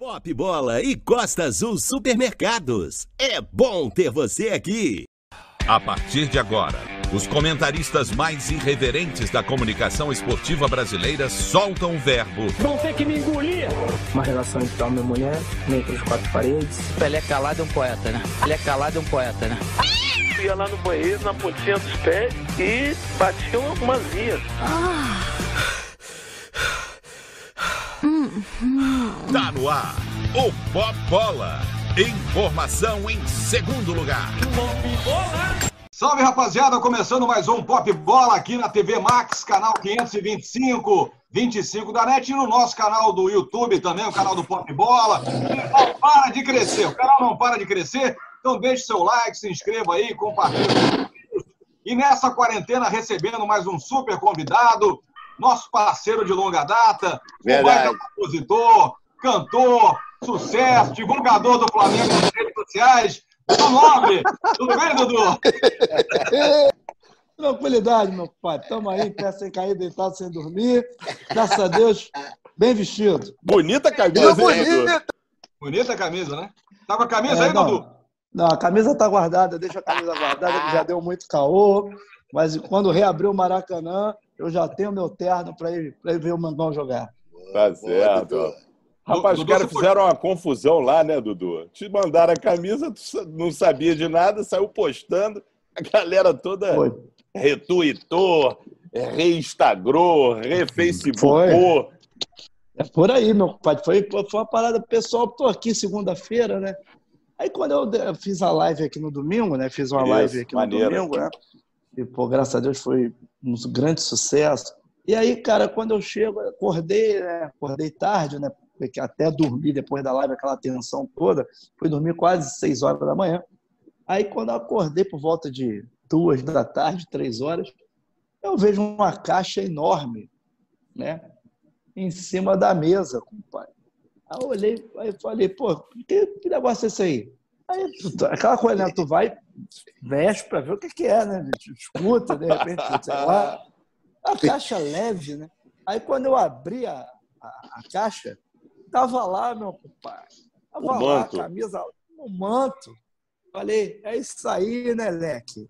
Pop Bola e Costa Azul Supermercados. É bom ter você aqui. A partir de agora, os comentaristas mais irreverentes da comunicação esportiva brasileira soltam o verbo. Vão ter que me engolir. Uma relação entre homem e mulher, meio entre as quatro paredes. Pelé calado é um poeta, né? Pelé calado é um poeta, né? Ia lá no banheiro, na pontinha dos pés e batiam algumas vias. Ah. Tá no ar, o Pop Bola. Informação em segundo lugar. Salve rapaziada, começando mais um Pop Bola aqui na TV Max, canal 525, 25 da NET e no nosso canal do YouTube também, o canal do Pop Bola. não para de crescer, o canal não para de crescer, então deixe seu like, se inscreva aí, compartilhe. E nessa quarentena recebendo mais um super convidado, nosso parceiro de longa data, Verdade. compositor, cantor, sucesso, divulgador do Flamengo nas redes sociais, Dudu Nobre. Tudo bem, Dudu? Tranquilidade, meu pai. Estamos aí, pé sem cair, deitado sem dormir. Graças a Deus, bem vestido. Bonita camisa, bonita. Bonita camisa, né? Tá com a camisa É, aí, não. Dudu? Não, a camisa tá guardada, deixa a camisa guardada, que já deu muito caô. Mas quando reabrir o Maracanã, eu já tenho meu terno para ir, pra ir ver o Mengão jogar. Tá certo. Rapaz, os caras fizeram uma confusão lá, né, Dudu? Te mandaram a camisa, tu não sabia de nada, saiu postando, a galera toda Foi. retuitou, reinstagrou, refacebookou. É por aí, meu pai. Foi, foi uma parada pessoal. Tô aqui segunda-feira, né? Aí quando eu fiz a live aqui no domingo, né? Fiz uma Isso, live aqui maneiro. no domingo, né? E, pô, graças a Deus foi um grande sucesso. E aí, cara, quando eu chego, acordei, né? Acordei tarde, né? Porque até dormir depois da live, aquela tensão toda. Fui dormir quase seis horas da manhã. Aí, quando eu acordei por volta de duas da tarde, três horas, eu vejo uma caixa enorme, né? Em cima da mesa, compadre. Aí eu olhei, eu falei, pô, que, que negócio é esse aí? Aí, tu- aquela coisa, né? Tu vai, veste pra ver o que, que é, né? bicho? Escuta, de repente, sei lá. A caixa leve, né? Aí quando eu abri a, a, a caixa, tava lá, meu compadre. Tava O lá manto. a camisa, o manto. Falei, é isso aí, né, Leque?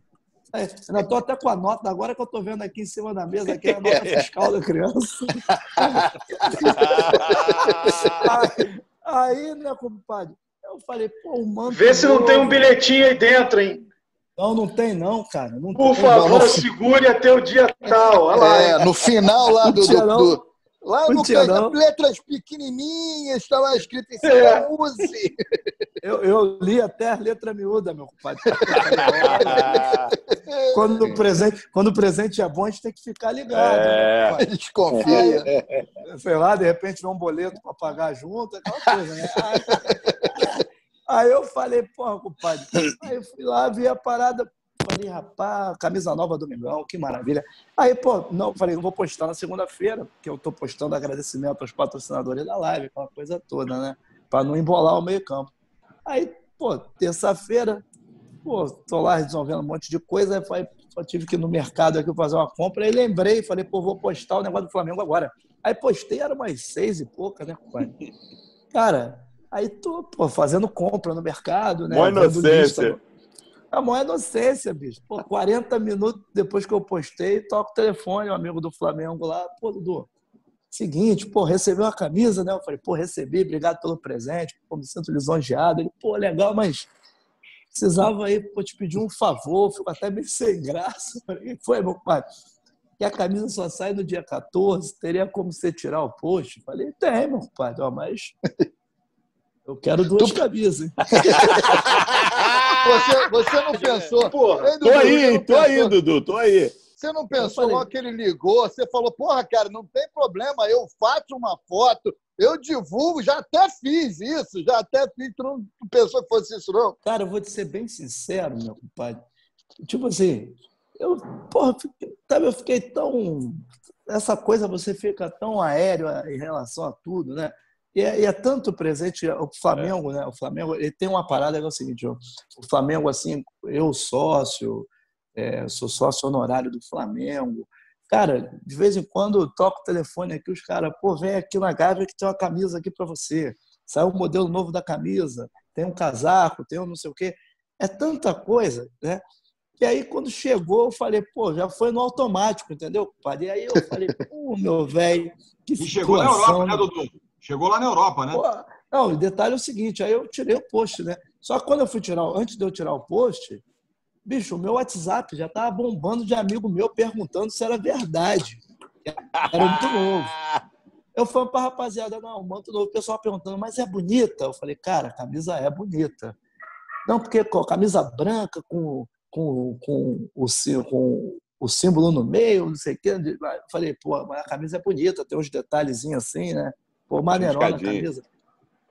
É, ainda tô até com a nota, agora que eu tô vendo aqui em cima da mesa, aqui é a nota fiscal da criança. Aí, aí, né, compadre? Eu falei, pô, o manto. Vê se não tem um bilhetinho aí dentro, hein? Não, não tem, não, cara. Não Por tem. favor, segure até o dia tal. Olha lá. É, no final lá do. Do- do- lá Não no tinha, canto, não. letras pequenininhas, está lá escrito em cima, É. use. Eu, eu li até a letra miúda, meu compadre. quando, o presente, quando o presente é bom, a gente tem que ficar ligado. É. né? Desconfia. sei lá, de repente vem um boleto para pagar junto, aquela coisa, né? Aí, eu falei, porra, compadre. Aí eu fui lá, vi a parada, falei, rapaz, camisa nova do Mengão, que maravilha. Aí, pô, não, falei, eu vou postar na segunda-feira, porque eu tô postando agradecimento aos patrocinadores da live, aquela coisa toda, né? Para não embolar o meio-campo. Aí, pô, terça-feira, pô, tô lá resolvendo um monte de coisa, aí falei, só tive que ir no mercado aqui fazer uma compra, aí lembrei, falei, pô, vou postar o negócio do Flamengo agora. Aí postei, era umas seis e pouca, né, compadre? Cara, aí tô, pô, fazendo compra no mercado, né? Mó inocência. A maior inocência, bicho. Pô, 40 minutos depois que eu postei, toco o telefone, um amigo do Flamengo lá, pô, Dudu, seguinte, pô, recebeu a camisa, né? Eu falei, pô, recebi, obrigado pelo presente, pô, me sinto lisonjeado. Ele, pô, legal, mas precisava aí, pô, te pedir um favor, fico até meio sem graça. Falei, foi, meu pai? E a camisa só sai no dia 14, teria como você tirar o post? Falei, tem, meu pai, ó, mas eu quero duas camisas. hein? Você, você não pensou. Dudu, Tô você aí, tô aí, Dudu, tô aí. Você não pensou logo que ele ligou, você falou, porra, cara, não tem problema, eu faço uma foto, eu divulgo, já até fiz isso, já até fiz, tu não pensou que fosse isso, não? Cara, eu vou te ser bem sincero, meu compadre. Tipo assim, eu, porra, fiquei, sabe, eu fiquei tão. Essa coisa você fica tão aéreo em relação a tudo, né? E é, e é tanto presente. O Flamengo, né? O Flamengo, ele tem uma parada que é o seguinte: ó, o Flamengo, assim, eu sócio, é, sou sócio honorário do Flamengo. Cara, de vez em quando eu toco o telefone aqui, os caras, pô, vem aqui na Gávea que tem uma camisa aqui para você. saiu o modelo novo da camisa, tem um casaco, tem um não sei o quê. É tanta coisa, né? E aí, quando chegou, eu falei, pô, já foi no automático, entendeu? E aí eu falei, pô, meu velho, que E chegou na Europa, né, Dudu? Chegou lá na Europa, né? Pô, não, o detalhe é o seguinte, aí eu tirei o post, né? Só que quando eu fui tirar, antes de eu tirar o post, bicho, o meu WhatsApp já tava bombando de amigo meu perguntando se era verdade. Era muito novo. Eu falei pra rapaziada, não, manto novo. O pessoal perguntando, mas é bonita? Eu falei, cara, a camisa é bonita. Não, porque com a camisa branca com, com, com, o, com o símbolo no meio, não sei o quê. Eu falei, pô, mas a camisa é bonita, tem uns detalhezinhos assim, né? Pô, maneirona a riscadinho. camisa.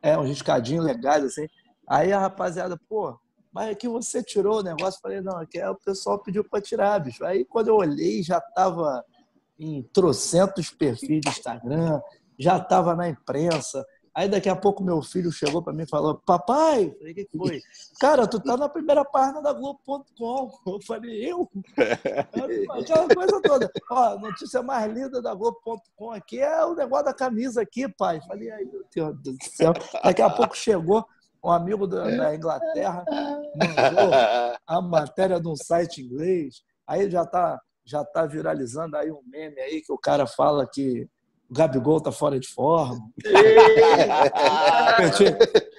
É, um riscadinho legais, assim. Aí a rapaziada, pô, mas aqui você tirou o negócio. Falei, não, aqui é o pessoal pediu para tirar, bicho. Aí quando eu olhei, já tava em trocentos perfis do Instagram, já tava na imprensa. Aí daqui a pouco meu filho chegou para mim e falou: Papai, eu falei, o que que foi? Cara, tu tá na primeira página da Globo.com. Eu falei, eu? Aquela coisa toda. Ó, a notícia mais linda da Globo.com aqui é o negócio da camisa aqui, pai. Falei, ai, meu Deus do céu. Daqui a pouco chegou um amigo da, da Inglaterra, mandou a matéria de um site inglês. Aí já tá, já tá viralizando aí um meme aí que o cara fala que o Gabigol tá fora de forma. Eu meti,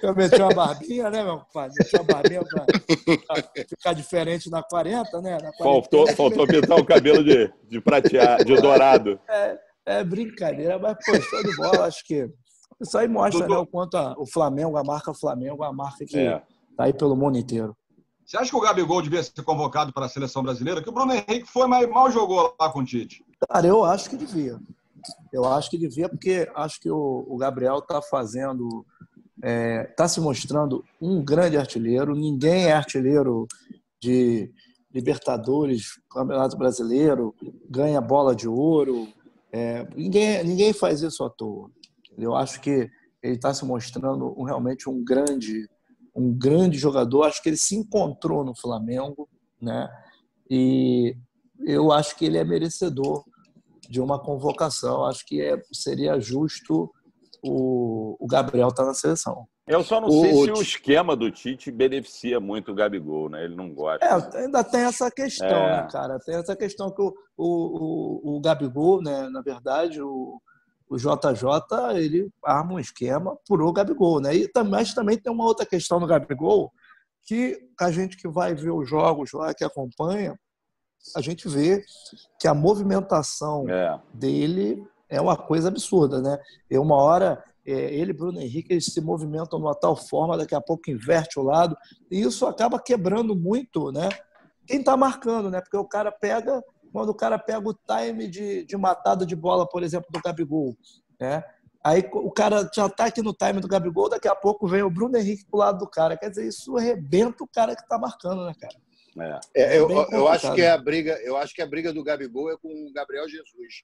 eu meti uma barbinha, né, meu pai? Meti uma barbinha pra, pra ficar diferente na 40, né? Na 40. Faltou, faltou pintar o cabelo de, de prateado, de dourado. É, é brincadeira, mas, pô, show de bola. Acho que isso aí mostra né, o quanto a- o Flamengo, a marca Flamengo, é uma marca que É. tá aí pelo mundo inteiro. Você acha que o Gabigol devia ser convocado para a seleção brasileira? Que o Bruno Henrique foi, mas mal jogou lá com o Tite. Cara, eu acho que devia. Eu acho que devia, porque acho que o, Gabriel está fazendo, está se mostrando um grande artilheiro. Ninguém é artilheiro de Libertadores, Campeonato Brasileiro, ganha bola de ouro. É, ninguém, ninguém faz isso à toa. Eu acho que ele está se mostrando um- realmente um grande, um grande jogador. Acho que ele se encontrou no Flamengo, né? E eu acho que ele é merecedor de uma convocação. Acho que é, seria justo o, o Gabriel estar na seleção. Eu só não O- sei se o esquema do Tite beneficia muito o Gabigol, né? Ele não gosta. É, ainda tem essa questão, É. né, cara? Tem essa questão que o, o, o, o Gabigol, né, na verdade, o, o JJ, ele arma um esquema por o Gabigol, né? E também, mas também tem uma outra questão no Gabigol que a gente que vai ver os jogos lá, que acompanha, a gente vê que a movimentação dele é uma coisa absurda, né? E uma hora é, ele e Bruno Henrique eles se movimentam de uma tal forma, daqui a pouco inverte o lado, e isso acaba quebrando muito, né? Quem está marcando, né? Porque o cara pega, quando o cara pega o time de, de matada de bola, por exemplo, do Gabigol, né? Aí o cara já está aqui no time do Gabigol, daqui a pouco vem o Bruno Henrique pro lado do cara. Quer dizer, isso arrebenta o cara que está marcando, né, cara? É, eu, Bem eu acho complicado. que a briga, eu acho que a briga do Gabigol é com o Gabriel Jesus.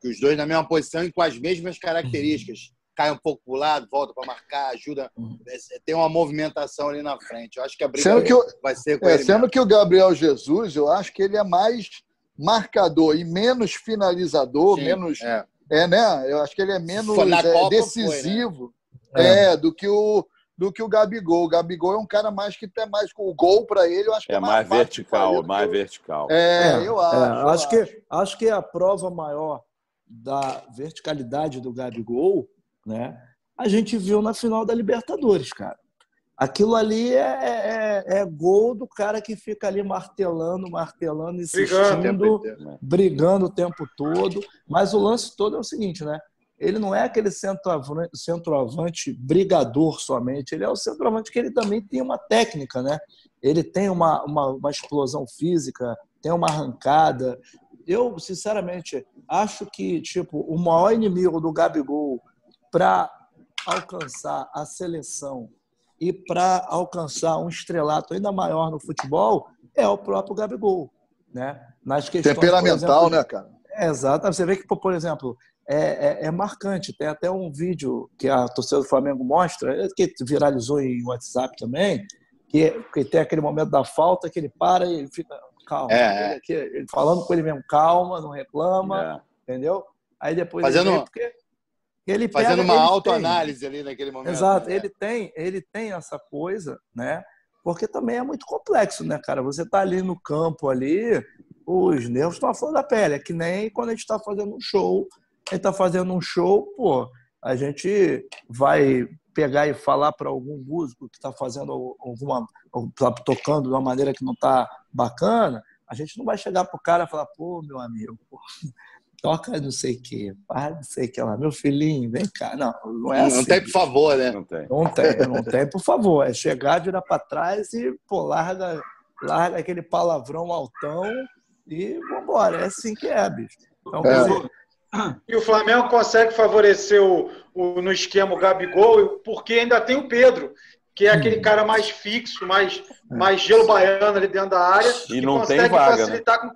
Que os dois na mesma posição e com as mesmas características. Cai um pouco para o lado, volta para marcar, ajuda. É, Tem uma movimentação ali na frente. Eu acho que a briga Sendo que, o- vai ser com é, sendo que o Gabriel Jesus, eu acho que ele é mais marcador e menos finalizador, Sim, menos. é. É. né? Eu acho que ele é menos é, decisivo foi, né? é, do, que o, do que o Gabigol. O Gabigol é um cara mais que tem mais com o gol para ele, eu acho que é, É mais fazer vertical, mais o- vertical. É, eu acho. eu acho, que, acho que a prova maior da verticalidade do Gabigol, né? A gente viu na final da Libertadores, cara. Aquilo ali é, é- é gol do cara que fica ali martelando, martelando, insistindo, Brigando. brigando o tempo todo. Mas o lance todo é o seguinte, né? Ele não é aquele centroavante, centroavante brigador somente, ele é o centroavante que ele também tem uma técnica, né? Ele tem uma, uma, uma explosão física, tem uma arrancada. Eu, sinceramente, acho que tipo o maior inimigo do Gabigol para alcançar a seleção e para alcançar um estrelato ainda maior no futebol é o próprio Gabigol, né? Nas questões, Temperamental, exemplo, né, cara? é, Exato. Você vê que, por exemplo, é, é- é marcante. Tem até um vídeo que a torcida do Flamengo mostra, que viralizou em WhatsApp também, que, que tem aquele momento da falta que ele para e fica calma. É, é. Ele aqui, ele falando com ele mesmo, calma, não reclama, entendeu? Aí depois Fazendo- ele porque Ele Fazendo pega- uma ele autoanálise ali naquele momento. Exato, né? ele tem, ele tem essa coisa, né? Porque também é muito complexo, né, cara? Você tá ali no campo ali, os nervos estão à flor da pele. É que nem quando a gente está fazendo um show. A gente tá fazendo um show, pô, a gente vai pegar e falar para algum músico que está fazendo alguma, tá tocando de uma maneira que não tá bacana, a gente não vai chegar pro cara e falar, pô, meu amigo, pô, toca não sei o quê, faz não sei o que lá, meu filhinho, vem cá. Não, não é assim. Não tem, por favor, né? Não tem. Não tem, não tem, por favor. É chegar, virar para trás e, pô, larga, larga aquele palavrão altão e vambora. É assim que é, bicho. Então, É. dizer, E o Flamengo consegue favorecer o, o- no esquema o Gabigol, porque ainda tem o Pedro, que é aquele cara mais fixo, mais, mais gelo baiano ali dentro da área. E que não tem consegue vaga, né? facilitar com-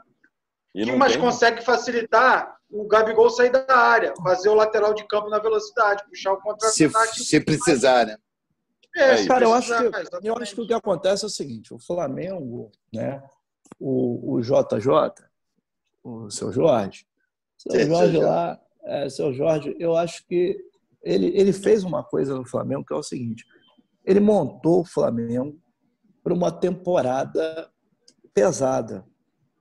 E não mas tem- consegue facilitar o Gabigol sair da área, fazer o lateral de campo na velocidade, puxar o Se, contra-ataque. se precisar, né? É, se cara, eu acho, que, eu acho que o que acontece é o seguinte: o Flamengo, né? O, o JJ, o seu Jorge, seu Jorge lá, é, seu Jorge, eu acho que ele, ele fez uma coisa no Flamengo que é o seguinte: ele montou o Flamengo para uma temporada pesada,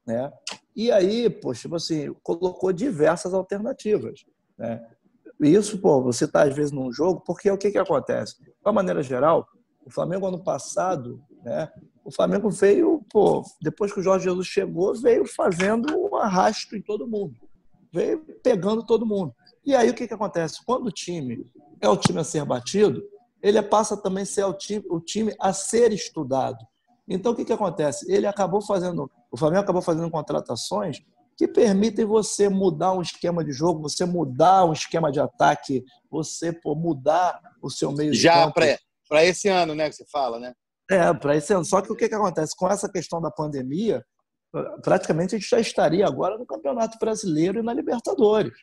né? E aí, poxa, tipo assim, colocou diversas alternativas, né? Isso, pô, você tá às vezes num jogo, porque o que que acontece? De uma maneira geral, o Flamengo ano passado, né? O Flamengo veio, pô, depois que o Jorge Jesus chegou, veio fazendo um arrasto em todo mundo. Veio pegando todo mundo. E aí o que que acontece? Quando o time é o time a ser batido, ele passa também a ser o time, o time a ser estudado. Então, o que, que acontece? Ele acabou fazendo, o Flamengo acabou fazendo contratações que permitem você mudar um esquema de jogo, você mudar um esquema de ataque, você pô, mudar o seu meio de Já campo. para esse ano, né, que você fala, né? É, para esse ano. Só que o que, que acontece? Com essa questão da pandemia, praticamente a gente já estaria agora no Campeonato Brasileiro e na Libertadores.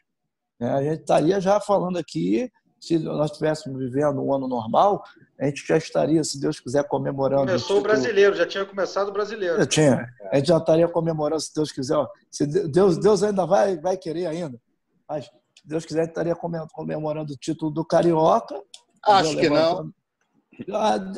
né? A gente estaria já falando aqui, se nós estivéssemos vivendo um ano normal, a gente já estaria, se Deus quiser, comemorando. Começou o título- brasileiro, já tinha começado o brasileiro. Eu tinha. A gente já estaria comemorando, se Deus quiser. Se Deus, Deus ainda vai, vai querer ainda. Mas, se Deus quiser, a gente estaria come- comemorando o título do Carioca. Acho que não.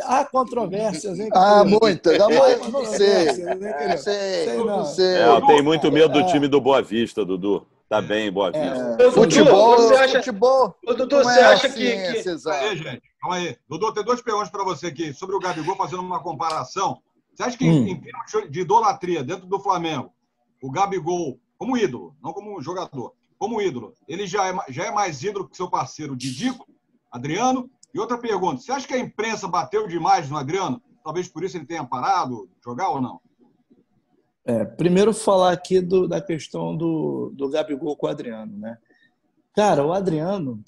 Há, controvérsias, hein? Ah, muitas. Há É, muitas, não sei. querido? Sei, Sei não. sei. É, eu tenho muito medo do É. time do Boa Vista, Dudu. Tá bem, Boa Vista. É, Ô, Dudu, futebol, você acha- futebol. Dudu, você é acha assim, que, que-. Calma aí, gente. Calma aí. Dudu, tem duas perguntas para você aqui. Sobre o Gabigol, fazendo uma comparação. Você acha que, Hum. em termos de idolatria dentro do Flamengo, o Gabigol, como ídolo, não como jogador, como ídolo, ele já é, já é mais ídolo que seu parceiro Didico, Adriano? Outra pergunta, você acha que a imprensa bateu demais no Adriano? Talvez por isso ele tenha parado jogar ou não? É, primeiro falar aqui do- da questão do, do Gabigol com o Adriano, né? Cara, o Adriano,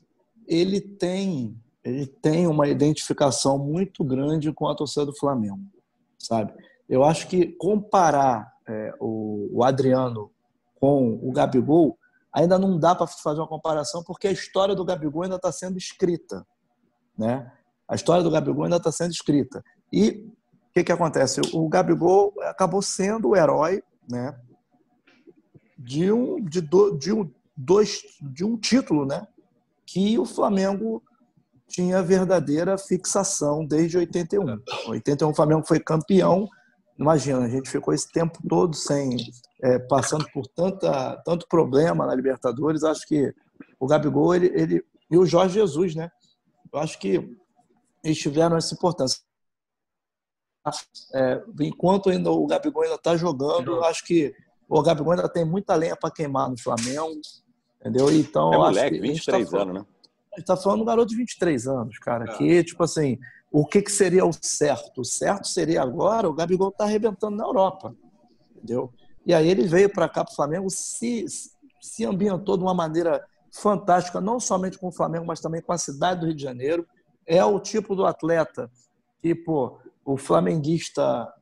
ele tem, ele tem uma identificação muito grande com a torcida do Flamengo, sabe? Eu acho que comparar é, o, o Adriano com o Gabigol ainda não dá para fazer uma comparação porque a história do Gabigol ainda está sendo escrita, né? A história do Gabigol ainda está sendo escrita. E o que, que acontece? O Gabigol acabou sendo o herói né, de, um, de, do, de, um, dois, de um título né, que o Flamengo tinha verdadeira fixação desde 81. Em 81 o Flamengo foi campeão. Imagina, a gente ficou esse tempo todo sem é, passando por tanta, tanto problema na Libertadores. Acho que o Gabigol ele, ele, e o Jorge Jesus, né? Eu acho que eles tiveram essa importância. É, enquanto ainda o Gabigol ainda está jogando, eu acho que o Gabigol ainda tem muita lenha para queimar no Flamengo, entendeu? Então, É moleque, que a gente 23 tá falando- anos, né? A gente está falando de um garoto de 23 anos, cara, É. que, tipo assim, o que, que seria o certo? O certo seria agora o Gabigol tá arrebentando na Europa, entendeu? E aí ele veio para cá, para o Flamengo, se, se ambientou de uma maneira fantástica, não somente com o Flamengo, mas também com a cidade do Rio de Janeiro. É o tipo do atleta que, pô, o flamenguista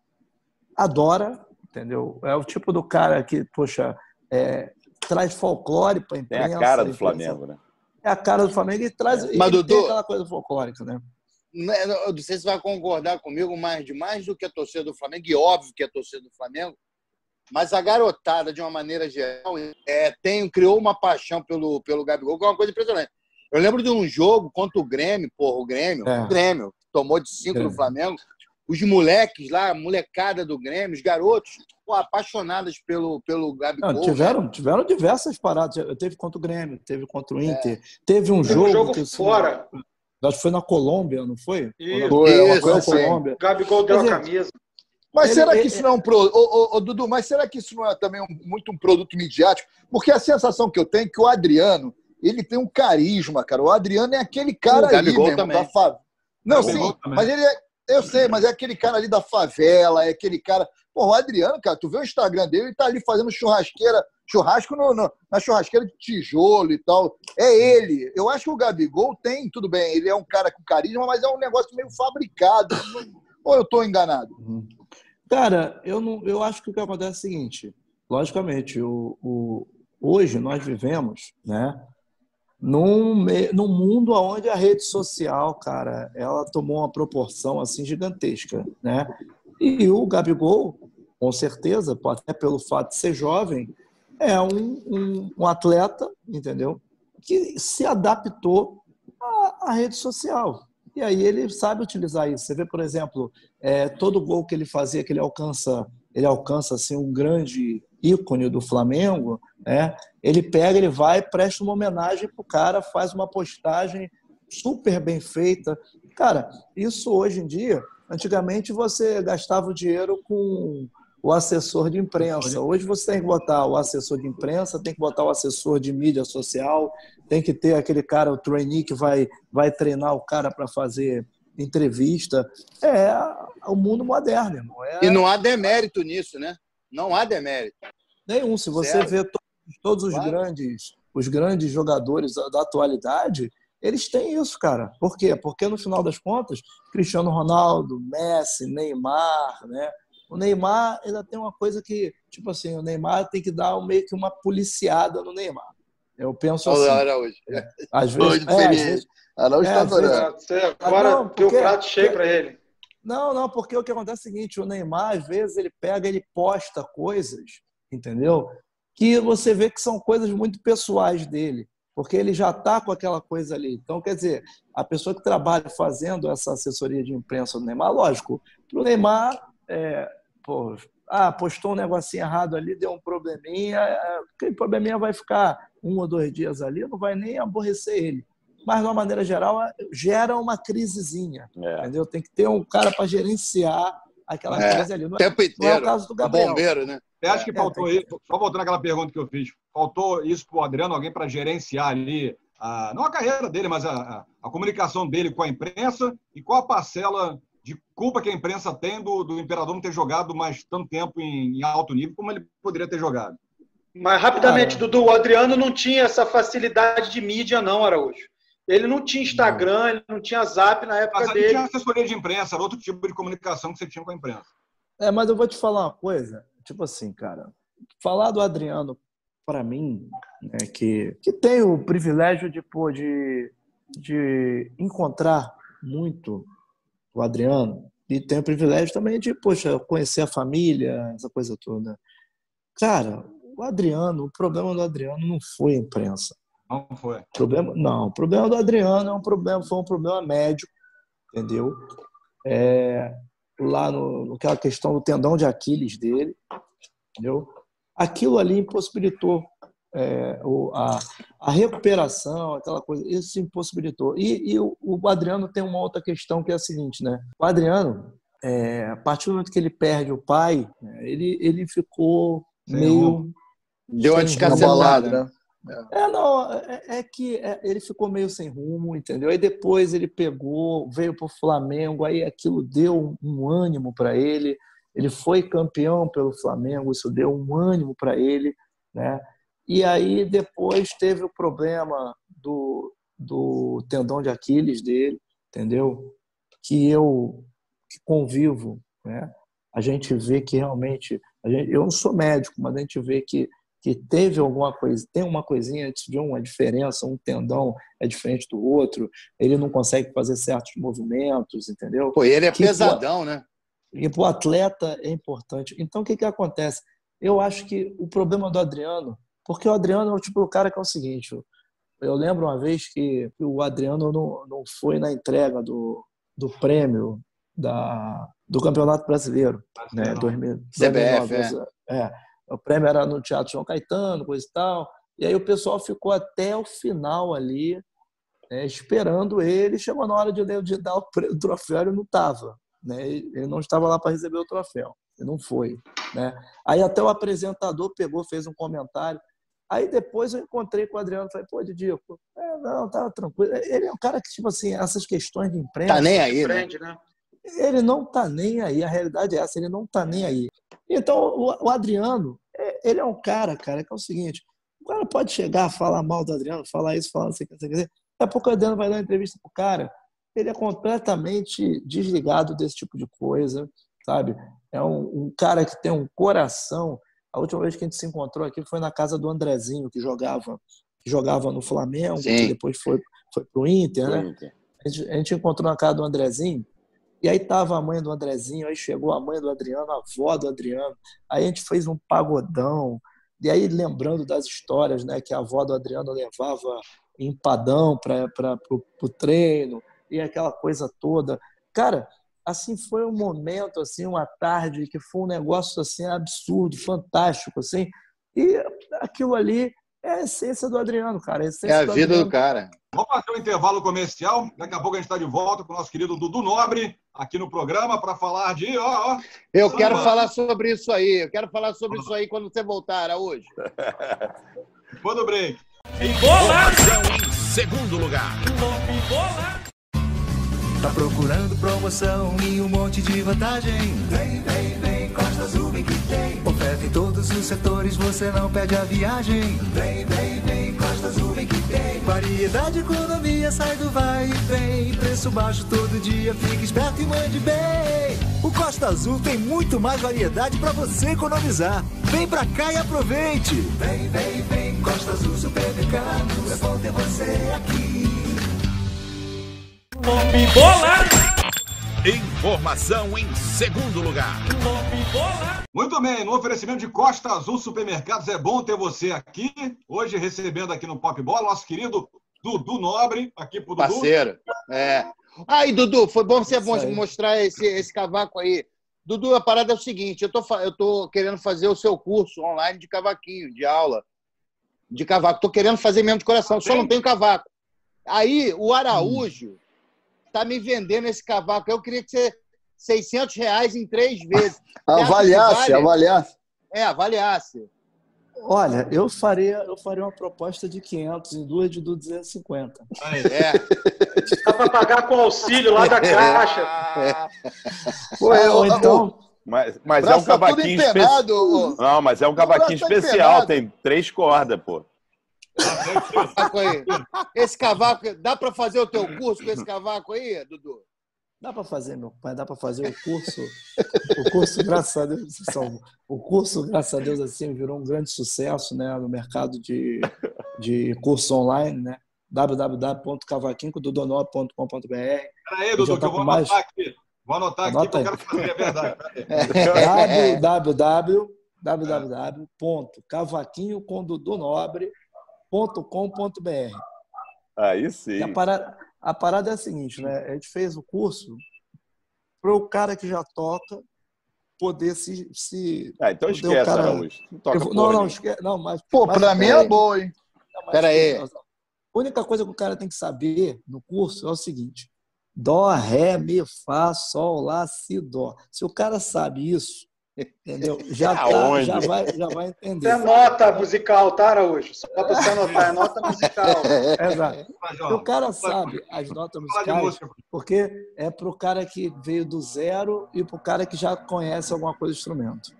adora, entendeu? É o tipo do cara que, poxa, é, traz folclore para a É imprensa. a cara a do Flamengo, né? É a cara do Flamengo e traz Mas, ele tem Dudu- aquela coisa folclórica, né? Né, Eu não sei se você vai concordar comigo, mas de mais do que a torcida do Flamengo, e óbvio que é a torcida do Flamengo, mas a garotada, de uma maneira geral, é, tem, criou uma paixão pelo, pelo Gabigol, que é uma coisa impressionante. Eu lembro de um jogo contra o Grêmio, porra, o Grêmio, É. o Grêmio, tomou de cinco É. no Flamengo. Os moleques lá, a molecada do Grêmio, os garotos, pô, apaixonados pelo, pelo Gabigol. Não, tiveram, tiveram diversas paradas. Teve contra o Grêmio, teve contra o Inter, É. teve um Teve jogo. um jogo que, fora. Acho que foi na Colômbia, não foi? Isso. Ou na- Foi, uma foi na. Colômbia. O Gabigol deu a camisa. Mas Ele- será que ele- isso não é um pro... ô, ô, ô, Dudu, mas será que isso não é também um- muito um produto midiático? Porque a sensação que eu tenho é que o Adriano, ele tem um carisma, cara. O Adriano é aquele cara O ali, irmão, também. da favela. Não, sim, também. mas ele é. Eu sei, mas é aquele cara ali da favela, é aquele cara. Pô, o Adriano, cara, tu vê o Instagram dele, ele tá ali fazendo churrasqueira, churrasco no- no- na churrasqueira de tijolo e tal. É ele. Eu acho que o Gabigol tem, tudo bem, ele é um cara com carisma, mas é um negócio meio fabricado. Ou eu tô enganado? Cara, eu, não, eu acho que o que acontece é o seguinte: logicamente, o, o, hoje nós vivemos né, num, num mundo onde a rede social, cara, ela tomou uma proporção assim gigantesca. Né? E o Gabigol, com certeza, até pelo fato de ser jovem, é um, um, um atleta, entendeu? Que se adaptou à, à rede social. E aí ele sabe utilizar isso. Você vê, por exemplo, é, todo gol que ele fazia, que ele alcança, ele alcança assim um grande ícone do Flamengo, né? Ele pega, ele vai, presta uma homenagem pro cara, faz uma postagem super bem feita. Cara, isso hoje em dia, antigamente você gastava o dinheiro com o assessor de imprensa. Hoje você tem que botar o assessor de imprensa, tem que botar o assessor de mídia social, tem que ter aquele cara, o trainee, que vai, vai treinar o cara para fazer entrevista. É o mundo moderno, irmão. É E não há demérito nisso, né? Não há demérito. nenhum. Se você vê to- todos os Claro. grandes, os grandes jogadores da atualidade, eles têm isso, cara. Por quê? Porque no final das contas, Cristiano Ronaldo, Messi, Neymar, né? O Neymar ainda tem uma coisa que, tipo assim, o Neymar tem que dar meio que uma policiada no Neymar. Eu penso Olha assim. o Araújo. Às vezes, Hoje é, às vezes- Araújo É, tá às vezes- adorando. Você agora não, deu o porque- prato cheio para ele. Não, não, porque o que acontece é o seguinte, o Neymar, às vezes, ele pega, ele posta coisas, entendeu? Que você vê que são coisas muito pessoais dele, porque ele já está com aquela coisa ali. Então, quer dizer, a pessoa que trabalha fazendo essa assessoria de imprensa do Neymar, lógico, para o Neymar, é, pô, ah, postou um negocinho errado ali, deu um probleminha, é, aquele probleminha vai ficar um ou dois dias ali, não vai nem aborrecer ele. Mas, de uma maneira geral, é, gera uma crisezinha. É. Entendeu? Tem que ter um cara para gerenciar aquela É, crise ali. Não O é, tempo não é o inteiro. caso do O Gabriel. bombeiro, né? Você acha que É, faltou isso? Só voltando àquela pergunta que eu fiz, faltou isso pro Adriano, alguém para gerenciar ali, a, não a carreira dele, mas a, a, a comunicação dele com a imprensa e qual a parcela de culpa que a imprensa tem do, do Imperador não ter jogado mais tanto tempo em, em alto nível como ele poderia ter jogado. Mas rapidamente, Cara. Dudu, o Adriano não tinha essa facilidade de mídia, não, Araújo. Ele não tinha Instagram, ele não tinha zap na época Mas dele. tinha assessoria de imprensa, era outro tipo de comunicação que você tinha com a imprensa. É, mas eu vou te falar uma coisa. Tipo assim, cara. Falar do Adriano, para mim, né, que, que tem o privilégio de, pô, de, de encontrar muito o Adriano e tem o privilégio também de, poxa, conhecer a família, essa coisa toda. Cara, o Adriano, o problema do Adriano não foi a imprensa. Não foi. Problema, não, o problema do Adriano é um problema, foi um problema médico, entendeu? É, lá no, naquela questão do tendão de Aquiles dele, entendeu? Aquilo ali impossibilitou é, o, a, a recuperação, aquela coisa, isso impossibilitou. E, e o, o Adriano tem uma outra questão que é a seguinte, né? O Adriano, é, a partir do momento que ele perde o pai, né, ele, ele ficou Sem meio. Deu uma descacetada, Abalado, né? né? é, não, é, é que é, ele ficou meio sem rumo, entendeu? Aí depois ele pegou, veio para o Flamengo, aí aquilo deu um ânimo para ele. Ele foi campeão pelo Flamengo, isso deu um ânimo para ele, né? E aí depois teve o problema do, do tendão de Aquiles dele, entendeu? Que eu que convivo, né? A gente vê que realmente, gente, eu não sou médico, mas a gente vê que que teve alguma coisa, tem uma coisinha, vê uma diferença, um tendão é diferente do outro, ele não consegue fazer certos movimentos, entendeu? Pô, ele é Que pesadão, né? E para o atleta é importante. Então, o que, que acontece? Eu acho que o problema do Adriano, porque o Adriano é o tipo do cara que é o seguinte: Eu lembro uma vez que o Adriano não, não foi na entrega do, do prêmio da, do Campeonato Brasileiro, né? 2000, CBF, é. é. O prêmio era no Teatro João Caetano, coisa e tal. E aí o pessoal ficou até o final ali, né, esperando ele. Chegou na hora de, de dar o, o troféu, ele não estava. Né? Ele não estava lá para receber o troféu. Ele não foi. Né? Aí até o apresentador pegou, fez um comentário. Aí depois eu encontrei com o Adriano, falei, pô, Didico, é, não, tá tranquilo. Ele é um cara que, tipo assim, essas questões de imprensa... Tá nem aí, né? né? Ele não tá nem aí, a realidade é essa, ele não tá nem aí. Então, o, o Adriano, é, ele é um cara, cara, que é o seguinte, o cara pode chegar, falar mal do Adriano, falar isso, falar não sei o que, não sei o que. Daqui a pouco o Adriano vai dar uma entrevista pro cara, ele é completamente desligado desse tipo de coisa, sabe? É um, um cara que tem um coração a última vez que a gente se encontrou aqui foi na casa do Andrezinho, que jogava, que jogava no Flamengo, Sim. que depois foi, foi pro Inter, né? Inter. A gente, a gente encontrou na casa do Andrezinho, e aí tava a mãe do Andrezinho, aí chegou a mãe do Adriano, a avó do Adriano, aí a gente fez um pagodão, e aí lembrando das histórias, né, que a avó do Adriano levava empadão para o treino, e aquela coisa toda. Cara, assim foi um momento assim uma tarde que foi um negócio assim absurdo fantástico assim e aquilo ali é a essência do Adriano cara a é a do vida Adriano. do cara. Vamos fazer um intervalo comercial daqui a pouco a gente está de volta com o nosso querido Dudu Nobre aqui no programa para falar de ó, ó eu samba. quero falar sobre isso aí eu quero falar sobre isso aí quando você voltar hoje depois do break. Informação em segundo lugar Tá procurando promoção e um monte de vantagem? Vem, vem, vem, Costa Azul vem que tem. Oferta em todos os setores, você não perde a viagem. Vem, vem, vem, Costa Azul vem que tem. Variedade, economia, sai do vai e vem. Preço baixo todo dia, fique esperto e mande bem. O Costa Azul tem muito mais variedade para você economizar. Vem pra cá e aproveite. Vem, vem, vem, Costa Azul Supermercado. É bom ter você aqui. Informação em segundo lugar. Muito bem, no oferecimento de Costa Azul Supermercados, é bom ter você aqui. Hoje recebendo aqui no Pop Bola, nosso querido Dudu Nobre, aqui pro Dudu. Parceiro. É. Aí, Dudu, foi bom você mostrar esse, esse cavaco aí. Dudu, a parada é o seguinte: eu tô, eu tô querendo fazer o seu curso online de cavaquinho, de aula de cavaco. Tô querendo fazer mesmo de coração, só não tenho cavaco. Aí, o Araújo. Tá me vendendo esse cavaco. Eu queria que você 600 reais em três vezes. avaliasse, vale? avaliasse. É, avaliasse. Olha, eu faria, eu faria uma proposta de 500 em duas de 250. É. Dá para pagar com auxílio lá da caixa. É. Pô, eu, então, mas, mas é um cavaquinho especial. Não, mas é um cavaquinho especial, tem três cordas, pô. Esse cavaco, dá para fazer o teu curso com esse cavaco aí, Dudu? Dá para fazer, meu pai, dá para fazer o curso. O curso, graças a Deus, o curso, graças a Deus, assim, virou um grande sucesso, né, no mercado de, de curso online, né? www.cavaquinhododonó.com.br Peraí, Dudu, que eu vou mais... anotar aqui. Vou anotar aqui Anota que eu quero fazer, é verdade. www www.cavaquinhocondudonobre.com com.br. Aí sim. A parada, a parada é a seguinte, né? A gente fez o curso para o cara que já toca poder se. se ah, então esquece, cara... Araújo. Não, Eu, não, não, esquece, não, mas. Pô, para mim é boa, hein? Pera aí. A única coisa que o cara tem que saber no curso é o seguinte: Dó, Ré, Mi, Fá, Sol, Lá, Si, Dó. Se o cara sabe isso, Entendeu? Já, tá, já, vai, já vai entender. Isso é nota musical, tá, Araújo? Só para você anotar, é nota musical. Exato. O cara sabe as notas musicais, porque é para o cara que veio do zero e para o cara que já conhece alguma coisa do instrumento.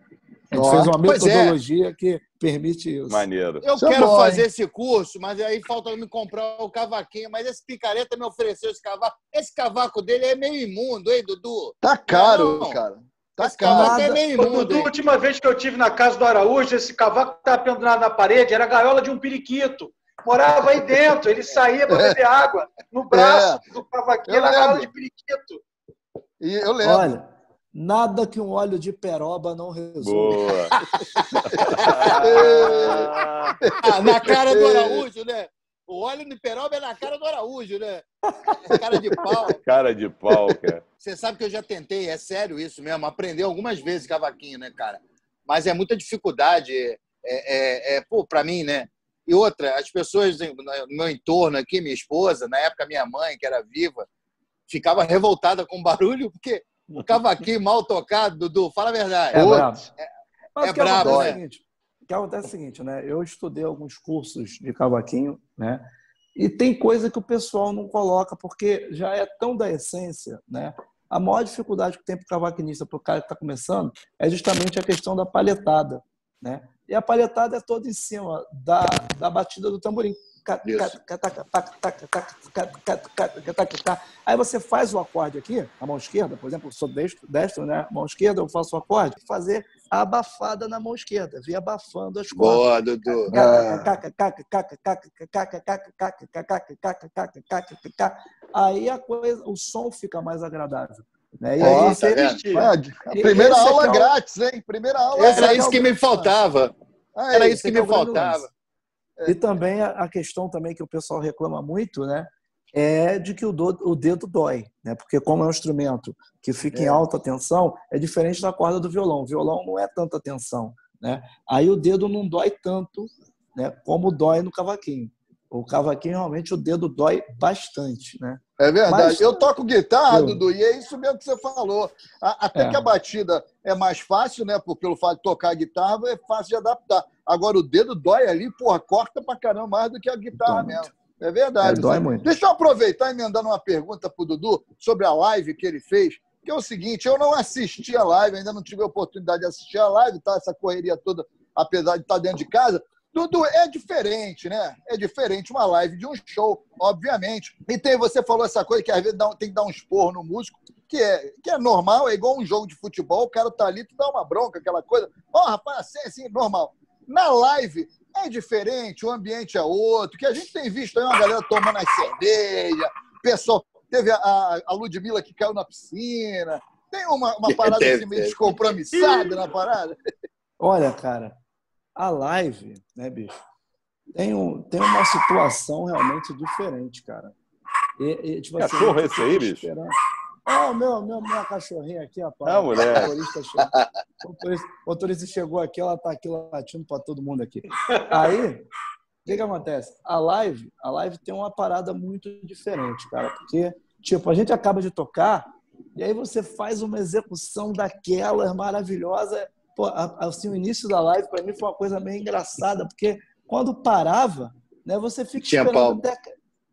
A gente fez uma é. metodologia é. que permite isso. Maneiro. Eu isso é quero bom, fazer hein? esse curso, mas aí falta me comprar o cavaquinho. Mas esse picareta me ofereceu esse cavaco. Esse cavaco dele é meio imundo, hein, Dudu? Tá caro, não, cara. Tá esse cavaco é meio imundo. A última vez que eu tive na casa do Araújo, esse cavaco que estava pendurado na parede era a gaiola de um periquito. Morava aí dentro, ele saía para beber água no braço é. do cavaquinho, era gaiola de periquito. E eu lembro. Olha, nada que um óleo de peroba não resolva. Boa. ah, na cara do Araújo, né? O óleo no Peroba é na cara do Araújo, né? É cara de pau. Cara de pau, cara. Você sabe que eu já tentei, é sério isso mesmo, aprender algumas vezes cavaquinho, né, cara? Mas é muita dificuldade, é, é, é pô, pra mim, né? E outra, as pessoas no meu entorno aqui, minha esposa, na época minha mãe, que era viva, ficava revoltada com o barulho, porque o cavaquinho mal tocado, Dudu, fala a verdade. É brabo. É, Mas é o que brabo, acontece é o né? seguinte, o que acontece é o seguinte, né? Eu estudei alguns cursos de cavaquinho, né? E tem coisa que o pessoal não coloca, porque já é tão da essência, né? A maior dificuldade que tem para o cavaquinista, para o cara que está começando, é justamente a questão da palhetada, né? E a palhetada é toda em cima da, da batida do tamborim. Aí você faz o acorde aqui, a mão esquerda, por exemplo, eu sou destro, destro, né? Mão esquerda, eu faço o acorde, fazer a abafada na mão esquerda, vir abafando as cordas. Boa, Dudu. Aí a coisa, o som fica mais agradável. Né? E aí tá você- vendo? Ah, a primeira é aula é grátis, hein? Primeira aula Era grátis. isso que me faltava. Aí, Era isso que é me faltava. E também a questão também que o pessoal reclama muito, né? É de que o, do- o dedo dói, né? Porque como é um instrumento que fica em É. alta tensão, é diferente da corda do violão. O violão não é tanta tensão, né? Aí o dedo não dói tanto, né? Como dói no cavaquinho. O cavaquinho realmente o dedo dói bastante, né? É verdade. Mas- eu toco guitarra, Eu- Dudu, e é isso mesmo que você falou. Até É. que a batida é mais fácil, né? Por, pelo fato de tocar guitarra, é fácil de adaptar. Agora, o dedo dói ali, porra, corta pra caramba mais do que a guitarra mesmo. É verdade. É, dói muito. Deixa eu aproveitar e emendando uma pergunta pro Dudu sobre a live que ele fez, que é o seguinte, eu não assisti a live, ainda não tive a oportunidade de assistir a live, tá? Essa correria toda, apesar de estar dentro de casa. Dudu, é diferente, né? É diferente uma live de um show, obviamente. E tem, você falou essa coisa que às vezes dá tem que dar um esporro no músico, que é, que é normal, é igual um jogo de futebol, o cara tá ali, tu dá uma bronca, aquela coisa. Ó, rapaz, assim, assim, normal. Na live é diferente, o ambiente é outro, que a gente tem visto aí uma galera tomando as cerveja, pessoal, teve a, a, Ludmilla que caiu na piscina, tem uma, uma parada Teve, assim meio descompromissada na parada. Olha, cara, a live, né, bicho, tem, um, tem uma situação realmente diferente, cara. E, e, tipo Cachorro eu esse aí, bicho? esperando- Ah, o meu, meu, minha cachorrinha aqui, rapaz. Ah, mulher. O motorista, chegou, o motorista- o motorista chegou aqui, ela tá aqui latindo para todo mundo aqui. Aí, o que que acontece? A live, a live tem uma parada muito diferente, cara, porque, tipo, a gente acaba de tocar e aí você faz uma execução daquelas maravilhosa. Pô, assim, o início da live para mim foi uma coisa meio engraçada, porque quando parava, né, você fica Tinha esperando até...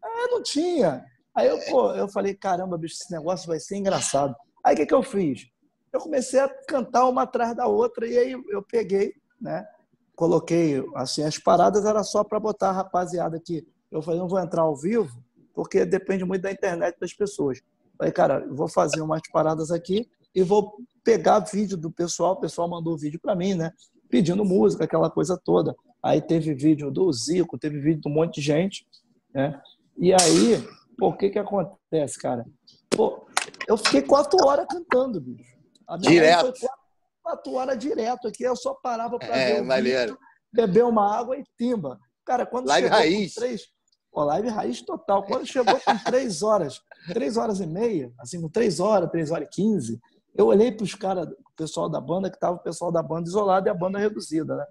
Ah, não tinha. Aí eu, pô, eu falei, caramba, bicho, esse negócio vai ser engraçado. Aí o que, que eu fiz? Eu comecei a cantar uma atrás da outra e aí eu peguei, né? Coloquei, assim, as paradas era só para botar a rapaziada aqui. Eu falei, não vou entrar ao vivo, porque depende muito da internet das pessoas. Falei, cara, vou fazer umas paradas aqui e vou pegar vídeo do pessoal. O pessoal mandou vídeo para mim, né? Pedindo música, aquela coisa toda. Aí teve vídeo do Zico, teve vídeo de um monte de gente, né? E aí, pô, o que que acontece, cara? Pô, eu fiquei quatro horas cantando, bicho. A minha Direto. quatro, quatro horas direto aqui. Eu só parava para É, ver vídeo, beber uma água e timba. Cara, quando Live chegou raiz. com três... Pô, live raiz total. Quando chegou com três horas, três horas e meia, assim, com três horas, três horas e quinze, eu olhei para os caras, o pessoal da banda, que tava o pessoal da banda isolado e a banda reduzida, né?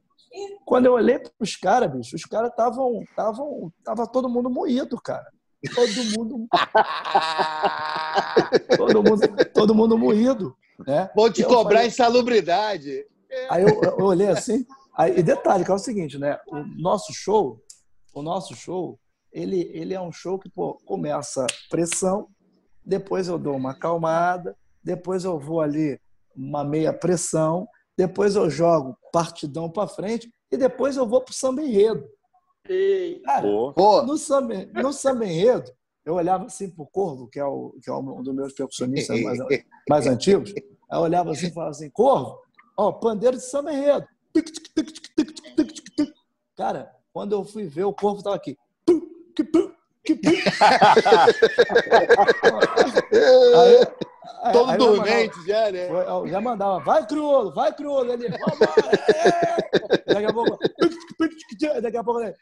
Quando eu olhei para os caras, bicho, os caras estavam. Tavam, tava todo mundo moído, cara. Todo mundo. todo mundo, todo mundo moído. Né? Vou te cobrar falei- insalubridade. Aí eu, eu olhei assim. Aí, e detalhe, que é o seguinte, né? O nosso show, o nosso show, ele, ele é um show que pô, começa pressão, depois eu dou uma acalmada, depois eu vou ali uma meia pressão, depois eu jogo partidão para frente e depois eu vou pro samba enredo. Cara, Pô. No, samba, no samba enredo, eu olhava assim pro Corvo, que é, o, que é um dos meus percussionistas mais, mais antigos. Eu olhava assim e falava assim, Corvo, ó, pandeiro de samba enredo. Cara, quando eu fui ver, o Corvo tava aqui. Aí, Todo aí eu mandava- dormente já, né? eu já mandava, vai crioulo, vai crioulo. Ele, vambora, é. Daqui a pouco, daqui a pouco, ele,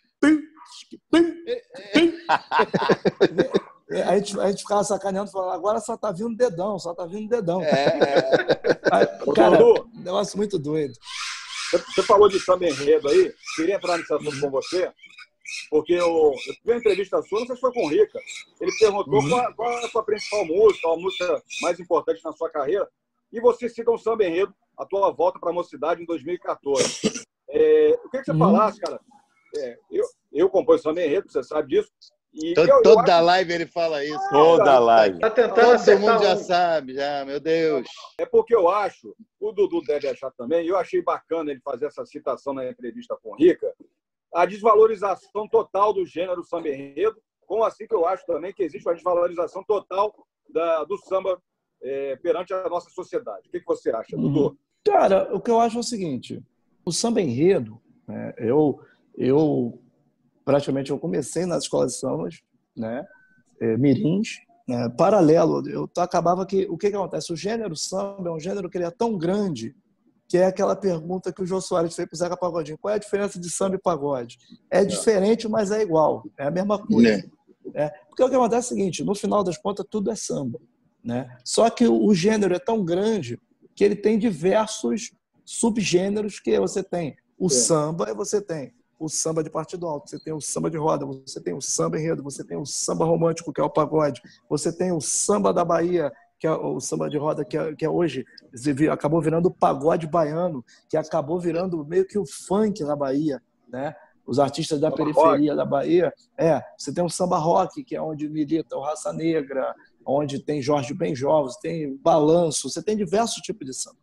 A gente, a gente ficava sacaneando, falando, agora só tá vindo dedão, só tá vindo dedão. É. Aí, Ô, cara, Dudu. um negócio muito doido. Você- Você falou de samba enredo aí, queria entrar nesse assunto com você, porque eu, eu tive uma entrevista sua, não sei se foi com o Rica. Ele perguntou Uhum. qual, qual é a sua principal música, a música mais importante na sua carreira, e você cita um samba enredo, a tua volta para a mocidade em 2014. É, eu queria que você Uhum. falasse, cara. é, eu, eu compõe samba enredo, você sabe disso. E Todo- eu- eu toda acho- live ele fala isso. Toda live. Tá tentando Todo mundo já um. sabe, já, meu Deus. É porque eu acho, o Dudu deve achar também, eu achei bacana ele fazer essa citação na entrevista com o Rica, a desvalorização total do gênero samba enredo, como assim que eu acho também que existe uma desvalorização total da- do samba é, perante a nossa sociedade. O que, que você acha, Dudu? Cara, o que eu acho é o seguinte: o samba enredo, né, eu, eu praticamente eu comecei nas escolas de sambas, né, eh, mirins, né, paralelo. Eu acabava que o que, que acontece? O gênero samba é um gênero que ele é tão grande que é aquela pergunta que o Jô Soares fez para o Zeca Pagodinho: qual é a diferença de samba e pagode? É diferente, mas é igual, é a mesma coisa. É, porque o que acontece é o seguinte: no final das contas, tudo é samba. Né? Só que o, gênero é tão grande que ele tem diversos subgêneros que você tem o samba e você tem o samba de partido alto, você tem o samba de roda, você tem o samba enredo, você tem o samba romântico, que é o pagode, você tem o samba da Bahia, que é o samba de roda, que é, que é hoje acabou virando o pagode baiano, que acabou virando meio que o funk na Bahia, né? Os artistas da Samba periferia da Bahia. É, você tem o samba rock, que é onde milita o Raça Negra, onde tem Jorge Benjovos, tem Balanço, você tem diversos tipos de samba.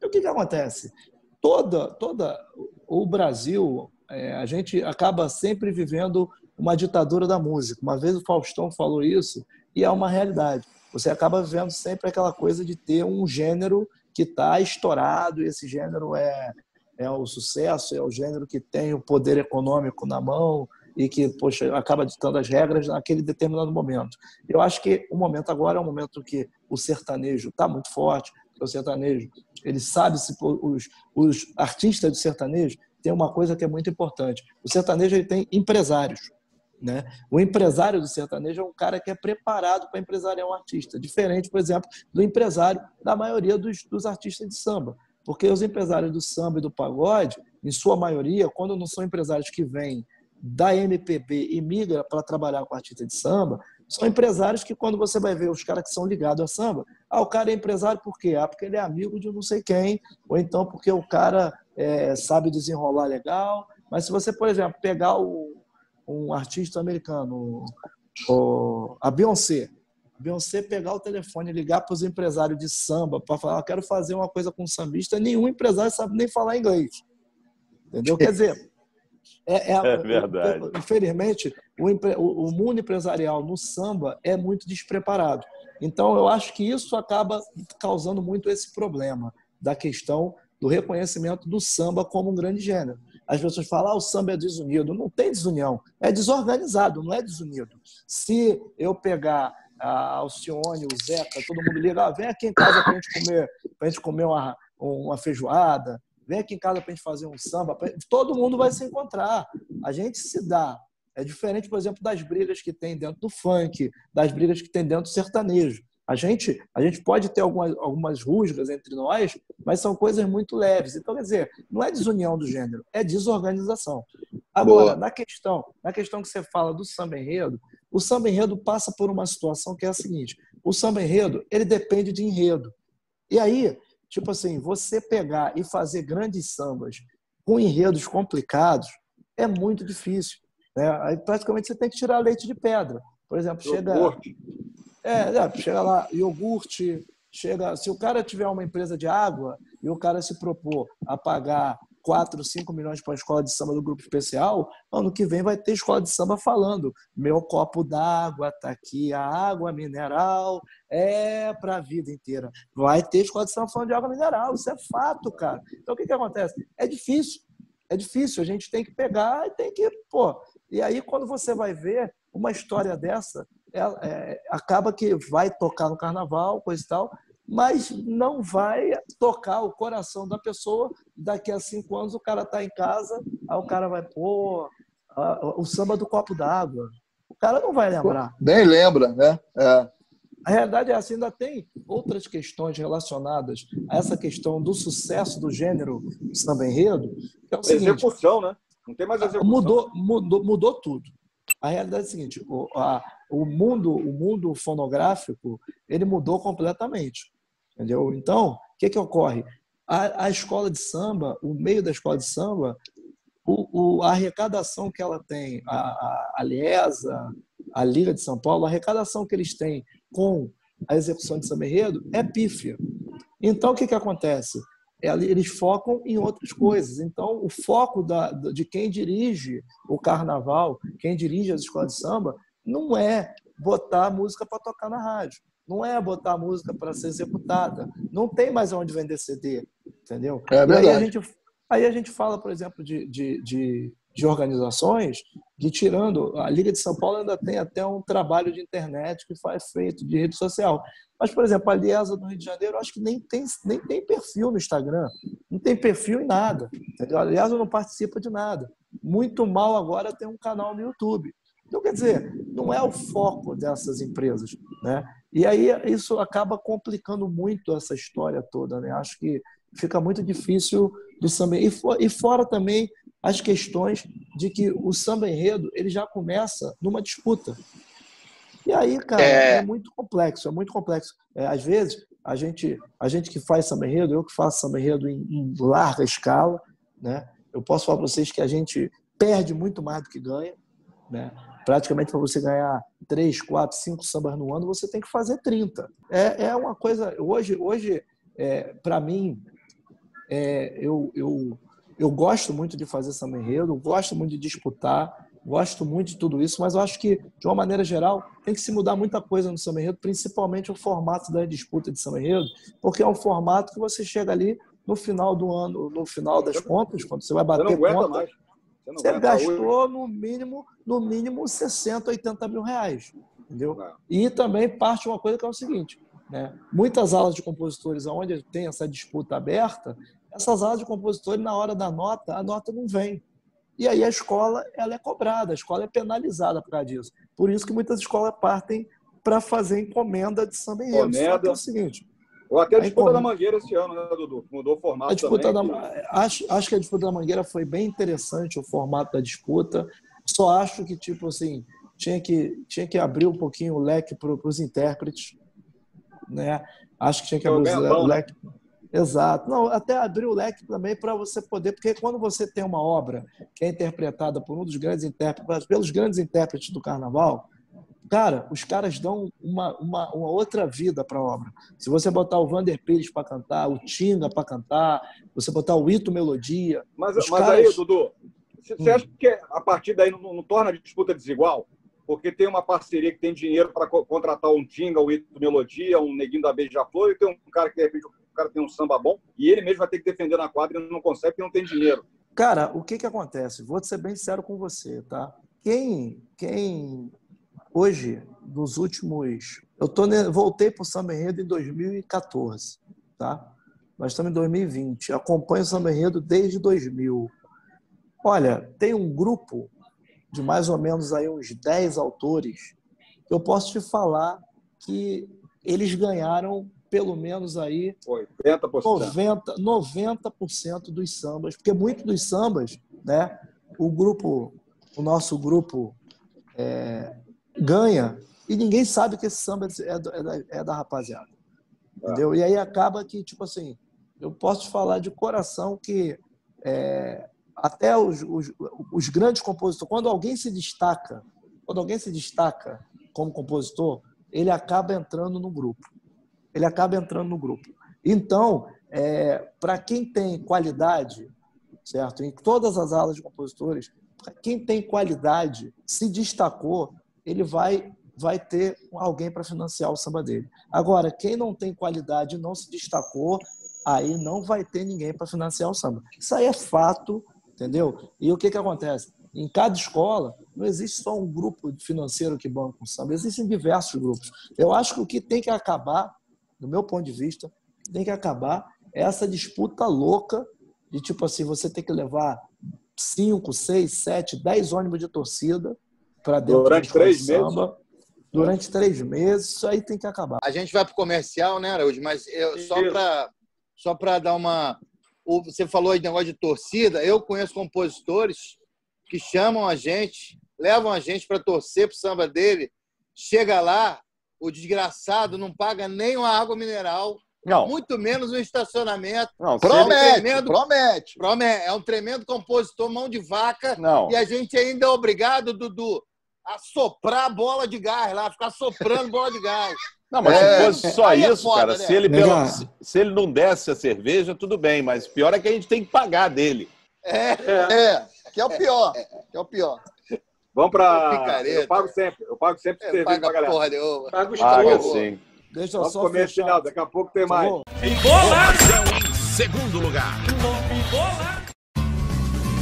E o que, que acontece? Toda, toda o Brasil, é, a gente acaba sempre vivendo uma ditadura da música. Uma vez o Faustão falou isso e é uma realidade. Você acaba vivendo sempre aquela coisa de ter um gênero que está estourado e esse gênero é, é o sucesso, é o gênero que tem o poder econômico na mão e que poxa, acaba ditando as regras naquele determinado momento. Eu acho que o momento agora é um momento que o sertanejo está muito forte, o sertanejo ele sabe se os, os artistas do sertanejo têm uma coisa que é muito importante. O sertanejo ele tem empresários. Né? O empresário do sertanejo é um cara que é preparado para empresariar um artista, diferente, por exemplo, do empresário da maioria dos, dos artistas de samba. Porque os empresários do samba e do pagode, em sua maioria, quando não são empresários que vêm da MPB e migra para trabalhar com artista de samba, são empresários que, quando você vai ver os caras que são ligados a samba, ah, o cara é empresário por quê? Ah, porque ele é amigo de não sei quem, ou então porque o cara é, sabe desenrolar legal. Mas se você, por exemplo, pegar o, um artista americano, o, a Beyoncé, a Beyoncé pegar o telefone ligar para os empresários de samba para falar, eu quero fazer uma coisa com sambista, nenhum empresário sabe nem falar inglês. Entendeu? Quer dizer, é, É verdade. Infelizmente, o, o- o mundo empresarial no samba é muito despreparado. Então, eu acho que isso acaba causando muito esse problema da questão do reconhecimento do samba como um grande gênero. As pessoas falam, ah, o samba é desunido. Não tem desunião, é desorganizado, não é desunido. Se eu pegar a Alcione, o Zeca, todo mundo liga, ah, vem aqui em casa para a gente comer, pra gente comer uma, uma feijoada, vem aqui em casa para a gente fazer um samba, todo mundo vai se encontrar. A gente se dá. É diferente, por exemplo, das brigas que tem dentro do funk, das brigas que tem dentro do sertanejo. A gente, a gente pode ter algumas, algumas rusgas entre nós, mas são coisas muito leves. Então, quer dizer, não é desunião do gênero, é desorganização. Agora, Boa. na questão, na questão que você fala do samba enredo, o samba enredo passa por uma situação que é a seguinte: o samba enredo ele depende de enredo. E aí, tipo assim, você pegar e fazer grandes sambas com enredos complicados é muito difícil. Né? Aí praticamente você tem que tirar leite de pedra. Por exemplo, chega. É, é, chega lá, iogurte, chega. Se o cara tiver uma empresa de água e o cara se propor a pagar 4, 5 milhões para a escola de samba do grupo especial, ano que vem vai ter escola de samba falando: meu copo d'água tá aqui, a água mineral é para a vida inteira. Vai ter escola de samba falando de água mineral, isso é fato, cara. Então o que, que acontece? É difícil, é difícil, a gente tem que pegar e tem que, pô. E aí, quando você vai ver uma história dessa, ela, é, acaba que vai tocar no carnaval, coisa e tal, mas não vai tocar o coração da pessoa. Daqui a cinco anos o cara está em casa, aí o cara vai, pô, o samba do copo d'água. O cara não vai lembrar. Nem lembra, né? É. A realidade é assim, ainda tem outras questões relacionadas a essa questão do sucesso do gênero samba enredo. É o seguinte, Execução, né? Não tem mais execução. mudou, mudou, mudou tudo. A realidade é a seguinte: a- o mundo, o mundo fonográfico, ele mudou completamente, entendeu? Então, o que que ocorre? A, a escola de samba, o meio da escola de samba, o, o- a arrecadação que ela tem, a, a, a a Liga de São Paulo, a arrecadação que eles têm com a execução de samba enredo é pífia. Então, o que que acontece? Eles focam em outras coisas. Então, o foco da, de quem dirige o carnaval, quem dirige as escolas de samba, não é botar música para tocar na rádio, não é botar música para ser executada. Não tem mais onde vender CD, entendeu? É E aí a verdade. gente, aí a gente fala, por exemplo, de, de, de, de organizações que, tirando, a Liga de São Paulo ainda tem até um trabalho de internet que faz feito, de rede social. Mas, por exemplo, a Liesa do Rio de Janeiro, eu acho que nem tem, nem tem perfil no Instagram, não tem perfil em nada. Entendeu? A Liesa não participa de nada. Muito mal agora tem um canal no YouTube. Então, quer dizer, não é o foco dessas empresas. Né? E aí isso acaba complicando muito essa história toda. Né? Acho que fica muito difícil do samba. E, fo- e fora também as questões de que o samba enredo ele já começa numa disputa. E aí, cara, É. é, muito complexo, é muito complexo. É, às vezes, a gente, a gente que faz samba enredo, eu que faço samba enredo em, em larga escala, né? eu posso falar para vocês que a gente perde muito mais do que ganha. Né? Praticamente, para você ganhar três, quatro, cinco sambas no ano, você tem que fazer 30. É, é uma coisa. Hoje, hoje é, para mim, é, eu, eu, eu gosto muito de fazer samba enredo, gosto muito de disputar, gosto muito de tudo isso, mas eu acho que, de uma maneira geral, tem que se mudar muita coisa no samba enredo, principalmente o formato da disputa de samba enredo, porque é um formato que você chega ali no final do ano, no final das contas, quando você vai bater conta, mais. Você não você aguenta hoje. gastou no mínimo, no mínimo 60, 80 mil reais. Entendeu? É. E também parte uma coisa que é o seguinte: né? muitas aulas de compositores onde tem essa disputa aberta, essas aulas de compositores, na hora da nota, a nota não vem. E aí a escola ela é cobrada, a escola é penalizada por causa disso. Por isso que muitas escolas partem para fazer encomenda de samba enredo. Só que é o seguinte, Ou até a Aí, disputa como- da Mangueira esse ano, né, Dudu? Mudou o formato a disputa também. da, acho, acho que a disputa da Mangueira foi bem interessante o formato da disputa. Só acho que tipo assim tinha que tinha que abrir um pouquinho o leque para os intérpretes, né? Acho que tinha que abrir o pão, né? leque. Exato. Não, até abrir o leque também para você poder, porque quando você tem uma obra que é interpretada por um dos grandes intérpretes, pelos grandes intérpretes do carnaval, cara, os caras dão uma, uma, uma outra vida para a obra. Se você botar o Vander Pires para cantar, o Tinga para cantar, você botar o Ito Melodia. Mas, mas caras- aí, Dudu, você Hum. acha que a partir daí não, não torna a disputa desigual? Porque tem uma parceria que tem dinheiro para contratar um Tinga, um Ito Melodia, um Neguinho da Beija-Flor, e tem um cara que de repente o cara tem um samba bom, e ele mesmo vai ter que defender na quadra e não consegue porque não tem dinheiro. Cara, o que que acontece? Vou ser bem sincero com você, tá? Quem, quem hoje, nos últimos... Eu tô, voltei para o Samba Enredo em 2014, tá? Nós estamos em 2020. Acompanho o Samba Enredo desde 2000. Olha, tem um grupo de mais ou menos aí uns 10 autores que eu posso te falar que eles ganharam pelo menos aí 80%. 90, 90% dos sambas, porque muito dos sambas, né? O grupo, o nosso grupo é, ganha e ninguém sabe que esse samba é, do- é da, é da rapaziada. Entendeu? E aí acaba que, tipo assim, eu posso falar de coração que é, até os, os, os grandes compositores, quando alguém se destaca, quando alguém se destaca como compositor, ele acaba entrando no grupo. Ele acaba entrando no grupo. Então, para quem tem qualidade, certo? Em todas as aulas de compositores, quem tem qualidade, se destacou, ele vai vai ter alguém para financiar o samba dele. Agora, quem não tem qualidade não se destacou, aí não vai ter ninguém para financiar o samba. Isso aí é fato, entendeu? E o que, que acontece? Em cada escola, não existe só um grupo financeiro que banca o samba, existem diversos grupos. Eu acho que o que tem que acabar, do meu ponto de vista, tem que acabar é essa disputa louca de tipo assim, você tem que levar cinco, seis, sete, dez ônibus de torcida para dentro Durante de três samba. Durante três meses, isso aí tem que acabar. A gente vai para o comercial, né, Araújo? Mas eu, só para só para dar uma. o- Você falou de negócio de torcida. Eu conheço compositores que chamam a gente, levam a gente para torcer pro samba dele. Chega lá, o desgraçado não paga nem uma água mineral, Não. muito menos um estacionamento. Não, Promete, tremendo- promete. Promete. É um tremendo compositor, mão de vaca. Não. E a gente ainda é obrigado, Dudu, a soprar a bola de gás lá, ficar soprando bola de gás. Não, mas É. se fosse só é isso, foda, cara, né? se ele, pelo, se, se ele não desse a cerveja, tudo bem, mas pior é que a gente tem que pagar dele. É. É, que é o pior. Que é o pior. Vamos pra. Picareta. Eu pago sempre. Eu pago sempre É, cerveja pra paga galera. porra nenhuma. Paga os Paga sim. Deixa eu Vamos só comer esse fechar. final. Daqui a pouco tem mais. Por favor. Informação em segundo lugar.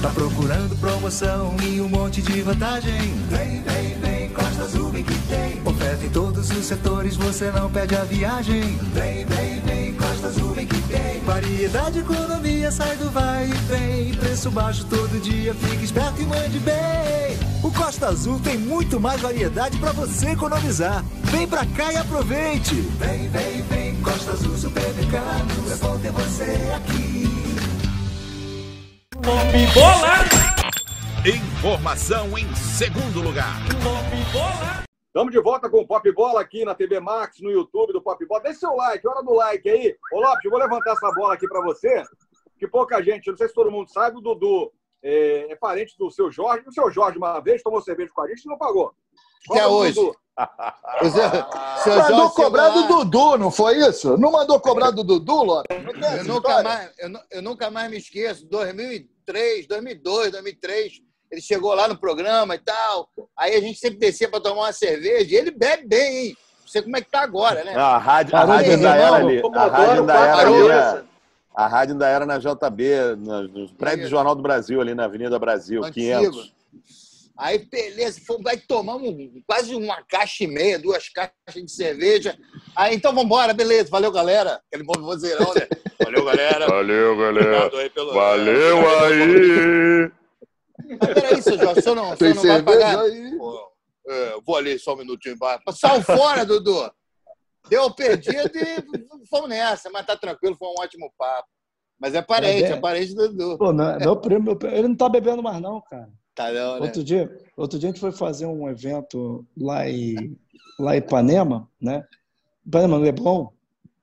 Tá procurando promoção e um monte de vantagem? Vem, vem, vem, Costa Azul vem que tem. Oferta em todos os setores, você não perde a viagem. Vem, vem, vem, Costa Azul vem que tem. Variedade, economia, sai do vai e vem. Preço baixo todo dia, fique esperto e mande bem. O Costa Azul tem muito mais variedade pra você economizar. Vem pra cá e aproveite. Vem, vem, vem, Costa Azul Supermercado. É bom ter você aqui. Informação em segundo lugar. Estamos de volta com o Pop Bola aqui na TV Max, no YouTube do Pop Bola. Deixa seu like, hora do like aí. Ô Lopes, eu vou levantar essa bola aqui para você, que pouca gente, não sei se todo mundo sabe, o Dudu é, é parente do seu Jorge. O seu Jorge, uma vez, tomou cerveja com a gente e não pagou. Até hoje. Dudu. O seu, seu Mandou cobrar do Dudu, não foi isso? Não mandou cobrar do Dudu, tem Eu nunca, mais, eu, eu nunca mais me esqueço. 2003, 2002, 2003. Ele chegou lá no programa e tal. Aí a gente sempre descia para tomar uma cerveja. E ele bebe bem, hein? Não sei como é que tá agora, né? Não, a rádio, a rádio ainda era ali. A rádio ainda era ali a rádio ainda era na JB, no, no prédio do Jornal do Brasil, ali na Avenida Brasil, Antigo. 500. Aí, beleza, fomos, aí tomamos quase uma caixa e meia, duas caixas de cerveja. Aí, então vamos embora, beleza, valeu, galera. Aquele bom vozeirão, né? Valeu, galera. Valeu, Obrigado aí pelo. Valeu aí! Mas peraí, seu Jorge, o senhor não, o Tem senhor não vai pagar? aí? Pô, é, vou ali só um minutinho embaixo. Sal fora, Dudu. Deu perdido e fomos nessa, mas tá tranquilo, foi um ótimo papo. Mas é parente, É, é, parente do Dudu. Pô, não, meu primo, meu primo- ele não tá bebendo mais, não, cara. Tá não, né? Outro dia, outro dia a gente foi fazer um evento lá em, lá em Ipanema, né? Ipanema, Leblon.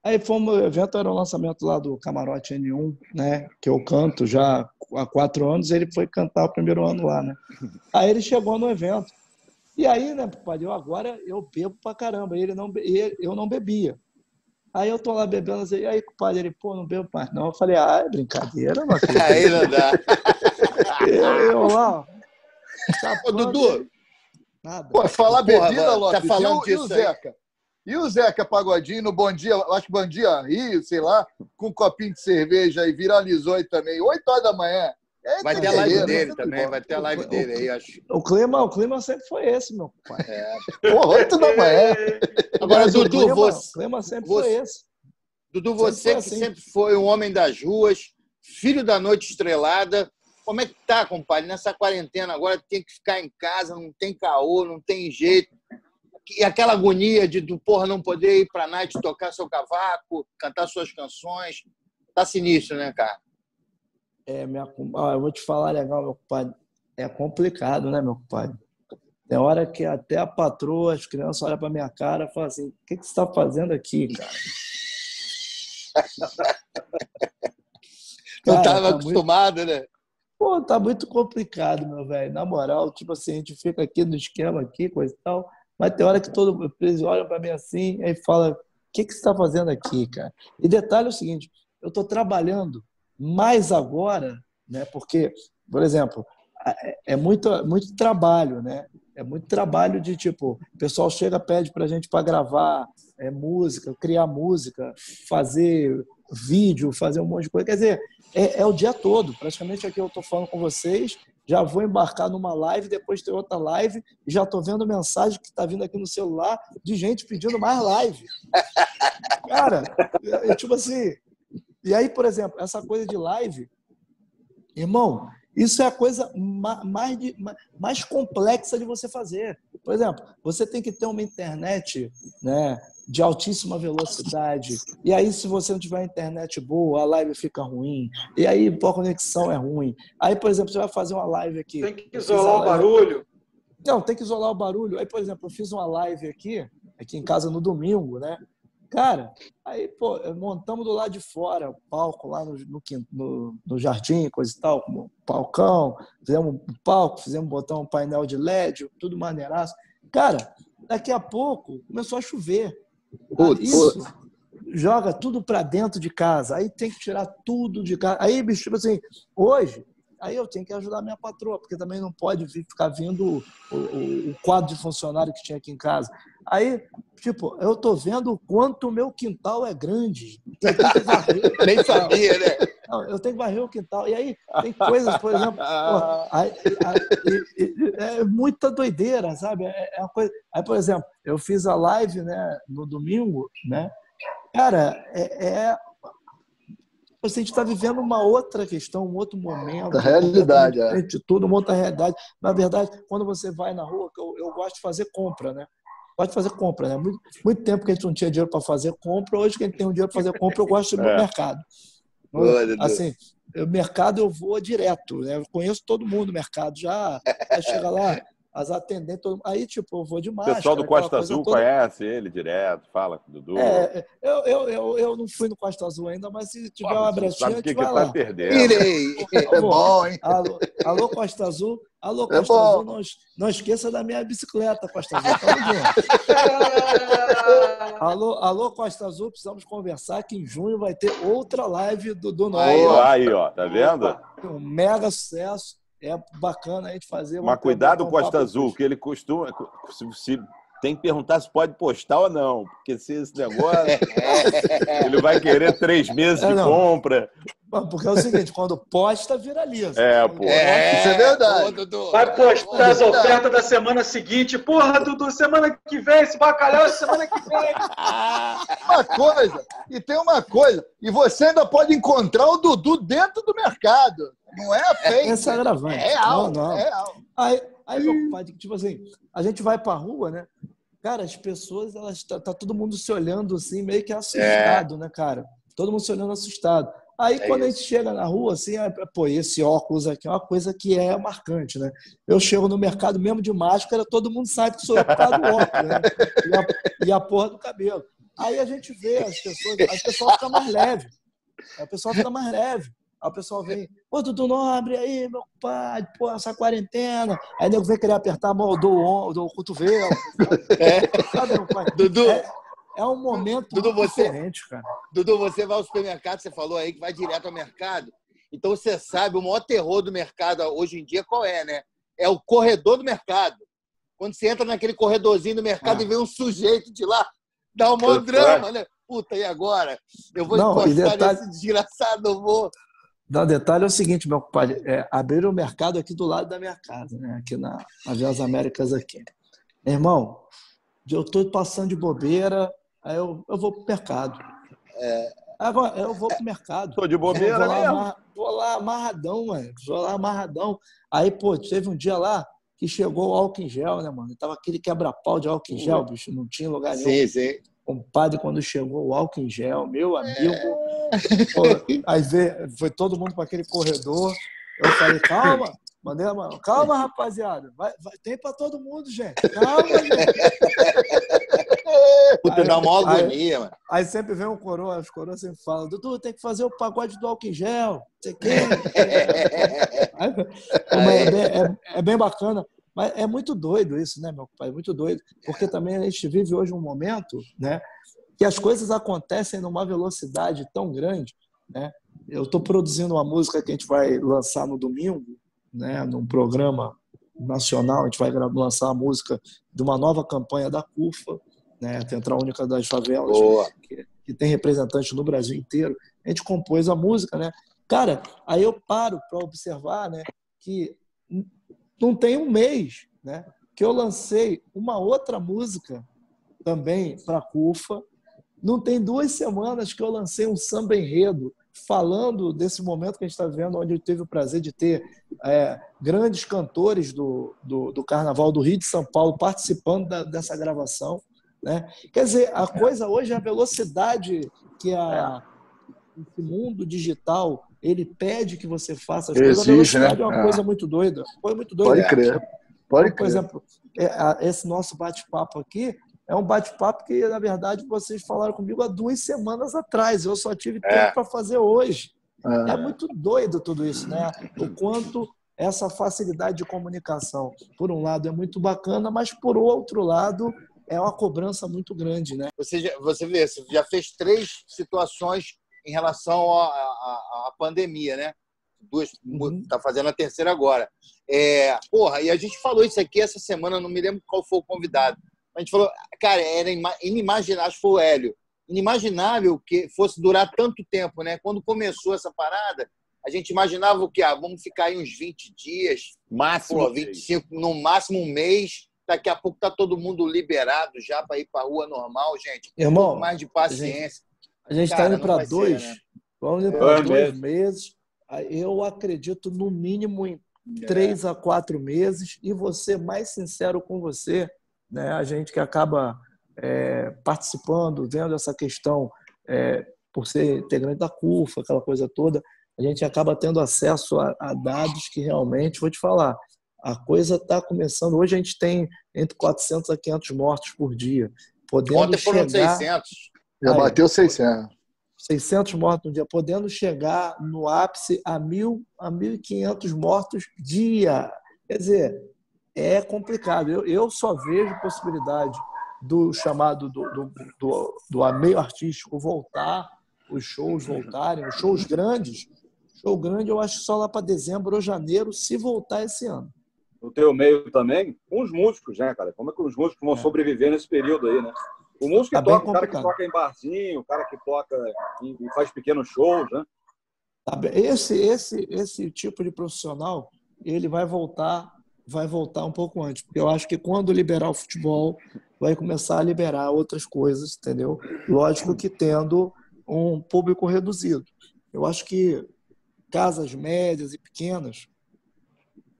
Aí fomos, o evento era o lançamento lá do Camarote N1, né? Que eu canto já há quatro anos, ele foi cantar o primeiro ano lá, né? Aí ele chegou no evento. E aí, né, pai, eu agora eu bebo pra caramba. Ele não, ele- eu não bebia. Aí eu tô lá bebendo, assim, e aí, compadre, ele, pô, não bebo mais não. Eu falei, ah, é brincadeira, mano. Aí não dá. Eu, eu lá, ó. Ô, chapando, Dudu, Nada. Pô, falar Porra, bebida, mano, Lopes. tá falando e, o, e o. Zeca? E o Zeca Pagodinho no Bom Dia, acho que Bom Dia Rio, sei lá, com um copinho de cerveja aí, viralizou aí também, 8 horas da manhã. É vai ter a live beleza, dele sempre também, bom. vai ter a live dele aí, acho. O clima, o clima sempre foi esse, meu pai. Pô, 8 da manhã. Agora, Mas o Dudu, clima, você, o clima sempre você- foi esse. Dudu, Sempre você foi que assim. sempre foi um homem das ruas, filho da noite estrelada, como é que tá, compadre? Nessa quarentena agora tem que ficar em casa, não tem caô, não tem jeito. E aquela agonia de do porra não poder ir pra night tocar seu cavaco, cantar suas canções. Tá sinistro, né, cara? É, minha, ah, eu vou te falar legal, meu compadre. É complicado, né, meu compadre? Tem hora que até a patroa, as crianças olham pra minha cara e falam assim: o que, que você está fazendo aqui, cara? Não Cara, tava tá muito- acostumado, né? Pô, tá muito complicado, meu velho. Na moral, tipo assim, a gente fica aqui no esquema aqui, coisa e tal, mas tem hora que todo eles olham pra mim assim e fala: o que, que você está fazendo aqui, cara? E detalhe é o seguinte: eu tô trabalhando mais agora, né? Porque, por exemplo, é- é muito, muito trabalho, né? É muito trabalho de tipo, o pessoal chega, pede pra gente para gravar é, música, criar música, fazer vídeo, fazer um monte de coisa. Quer dizer, é, é o dia todo. Praticamente aqui eu estou falando com vocês, já vou embarcar numa live, depois tem outra live, já estou vendo mensagem que está vindo aqui no celular de gente pedindo mais live. Cara, é, é tipo assim. E aí, por exemplo, essa coisa de live, irmão, Isso é a coisa ma- mais, de- ma- mais complexa de você fazer. Por exemplo, você tem que ter uma internet né, de altíssima velocidade. E aí, se você não tiver internet boa, a live fica ruim. E aí, pô, a conexão é ruim. Aí, por exemplo, você vai fazer uma live aqui. Tem que isolar o barulho. não, tem que isolar o barulho. Aí, por exemplo, eu fiz uma live aqui, aqui em casa no domingo, né? Cara, aí, pô, montamos do lado de fora o palco lá no, no, no- no jardim, coisa e tal, um palcão, fizemos um palco, fizemos botar um painel de LED, tudo maneiraço. Cara, daqui a pouco começou a chover. Isso joga tudo para dentro de casa. Aí tem que tirar tudo de casa. Aí, bicho, tipo assim, hoje, aí eu tenho que ajudar minha patroa, porque também não pode vir, ficar vindo o, o- o quadro de funcionário que tinha aqui em casa. Aí, tipo, eu tô vendo o quanto o meu quintal é grande. Nem sabia, né? Não, eu tenho que varrer o quintal. E aí tem coisas, por exemplo, aí- aí- é muita doideira, sabe? É, é uma coisa. Aí, por exemplo, eu fiz a live, né, no domingo, né? Cara, é, é- a gente está vivendo uma outra questão, um outro momento. Da realidade, é. De tudo, uma outra realidade. Na verdade, quando você vai na rua, eu, eu gosto de fazer compra, né? Gosto de fazer compra, né? Muito, muito tempo que a gente não tinha dinheiro para fazer compra, hoje que a gente tem um dinheiro para fazer compra, eu gosto de ir no É. mercado. Assim, o mercado eu vou direto, né? Eu conheço todo mundo no mercado já. Chega lá, as atendentes, aí tipo, eu vou de O máscara. pessoal do Costa Azul toda. conhece ele direto, fala com o Dudu. É, eu, eu, eu, eu não fui no Costa Azul ainda, mas se tiver uma Você brechinha, sabe a o que, gente que vai tá lá. perdendo. Irei. É bom, hein? Alô, alô, Costa Azul. Alô, É Costa bom. Azul, não, não esqueça da minha bicicleta, Costa Azul. Alô, alô, Costa Azul, precisamos conversar que em junho vai ter outra live do, do Nó. Aí, ó, aí, ó, tá vendo? Um mega sucesso. É bacana a gente fazer. Mas cuidado com o Costa Azul, que ele costuma. Se, se- tem que perguntar se pode postar ou não, porque se esse negócio. ele vai querer três meses É, de compra. Porque é o seguinte, quando posta, viraliza. É, pô. É, isso é verdade. Dudu. Vai postar as ofertas da semana seguinte. Porra, Dudu, semana que vem, esse bacalhau é semana que vem. Uma coisa, e tem uma coisa, e você ainda pode encontrar o Dudu dentro do mercado. Não é fake. Esse é. É real, Não, não. é real. Aí, aí tipo assim, a gente vai pra rua, né? Cara, as pessoas, elas tá, tá todo mundo se olhando assim, meio que assustado, né, cara? Todo mundo se olhando assustado. Aí, quando a gente chega na rua, assim, é, pô, esse óculos aqui é uma coisa que é marcante, né? Eu chego no mercado mesmo de máscara, todo mundo sabe que sou eu por causa do óculos, né? E a, e a porra do cabelo. Aí a gente vê as pessoas, as pessoas ficam mais leves. Aí o pessoal fica mais leve. Aí o pessoal vem, pô, Dudu Nobre, aí, meu pai, pô, essa quarentena. Aí o nego vem querer apertar a mão do, on- do cotovelo. Sabe, meu pai? Dudu, É, é um momento Dudu, você- diferente, cara. Dudu, você vai ao supermercado, você falou aí que vai direto ao mercado. Então você sabe, o maior terror do mercado hoje em dia qual é, né? É o corredor do mercado. Quando você entra naquele corredorzinho do mercado Ah. e vem um sujeito de lá, dá um maior drama, né? Puta, e agora? Eu vou Não, encostar detalhe- nesse desgraçado, eu vou. Não, o detalhe é o seguinte, meu compadre, é, abriram o mercado aqui do lado da minha casa, né? Aqui na Avias Américas aqui. Meu irmão, eu tô passando de bobeira, aí eu, eu vou pro mercado. Agora, eu vou pro mercado. Tô de bobeira vou lá, amarra- vou lá amarradão, mano. Vou lá amarradão. Aí, pô, teve um dia lá que chegou o álcool em gel, né, mano? Tava aquele quebra-pau de álcool em gel, bicho. Não tinha lugar nenhum. Sim, sim. Compadre, quando chegou o álcool em gel, meu amigo. pô, aí veio, foi todo mundo para aquele corredor. Eu falei, calma, mandei a mão. Calma, rapaziada. Vai, vai, tem para todo mundo, gente. Calma, gente. Puta, Aí- dá uma aí- agonia, mano. Aí sempre vem um coroa, os coroas sempre falam, Dudu, tem que fazer o pagode do álcool em gel. Você quer? É, é- é bem bacana. Mas é muito doido isso, né, meu pai? Muito doido. Porque também a gente vive hoje um momento, né? Que as coisas acontecem numa velocidade tão grande, né? Eu estou produzindo uma música que a gente vai lançar no domingo, né? Num programa nacional, a gente vai lançar a música de uma nova campanha da CUFA, né? A Central Única das Favelas, Boa. que, que tem representantes no Brasil inteiro. A gente compôs a música, né? Cara, aí eu paro para observar, né? Que não tem um mês, né? Que eu lancei uma outra música também para a CUFA. Não tem duas semanas que eu lancei um samba enredo falando desse momento que a gente está vivendo, onde eu tive o prazer de ter é, grandes cantores do, do, do, Carnaval do Rio de São Paulo participando da, dessa gravação. Né? Quer dizer, a coisa hoje é a velocidade que a, esse mundo digital ele pede que você faça as Exige, coisas. A velocidade né? é uma É. coisa muito doida. Foi muito doida. Pode crer. Pode Por exemplo, é, esse nosso bate-papo aqui é um bate-papo que, na verdade, vocês falaram comigo há duas semanas atrás. Eu só tive É. tempo para fazer hoje. É. É muito doido tudo isso, né? O quanto essa facilidade de comunicação, por um lado, é muito bacana, mas por outro lado, é uma cobrança muito grande, né? Você, já, você vê, você já fez três situações em relação à, pandemia, né? Duas, tá fazendo a terceira agora. É, porra, e a gente falou isso aqui essa semana, não me lembro qual foi o convidado. A gente falou, cara, era ima- inimaginável, acho que foi o Hélio, inimaginável que fosse durar tanto tempo, né? Quando começou essa parada, a gente imaginava o quê? Ah, vamos ficar aí uns 20 dias, Máximo pô, um mês. 25, no máximo um mês. Daqui a pouco tá todo mundo liberado já para ir para rua normal, gente. Um Irmão, pouco mais de paciência. A gente está indo para vai ser, dois, né? vamos indo É. para Dois dois meses. Eu acredito no mínimo em três a quatro meses. E vou ser mais sincero com você, né? A gente que acaba é, participando, vendo essa questão é, por ser integrante da CUFA, aquela coisa toda, a gente acaba tendo acesso a, a dados que realmente, vou te falar, a coisa está começando. Hoje a gente tem entre 400 a 500 mortos por dia. Podendo Ontem foram chegar... 600. Já Aí, bateu 600. 600 mortos no dia, podendo chegar no ápice a mil a 1.500 mortos dia. Quer dizer, é complicado. Eu, eu só vejo possibilidade do chamado do, do, do, do meio artístico voltar, os shows voltarem, os shows grandes. Show grande eu acho só lá para dezembro ou janeiro, se voltar esse ano. no teu meio também, com os músicos, né, cara? Como é que os músicos vão sobreviver nesse período aí, né? O músico que Tá bem toca, o cara que toca em barzinho, o cara que toca e faz pequenos shows, né? Tá. Esse, esse, esse tipo de profissional, ele vai voltar, vai voltar um pouco antes, porque eu acho que quando liberar o futebol, vai começar a liberar outras coisas, entendeu? Lógico que tendo um público reduzido. Eu acho que casas médias e pequenas,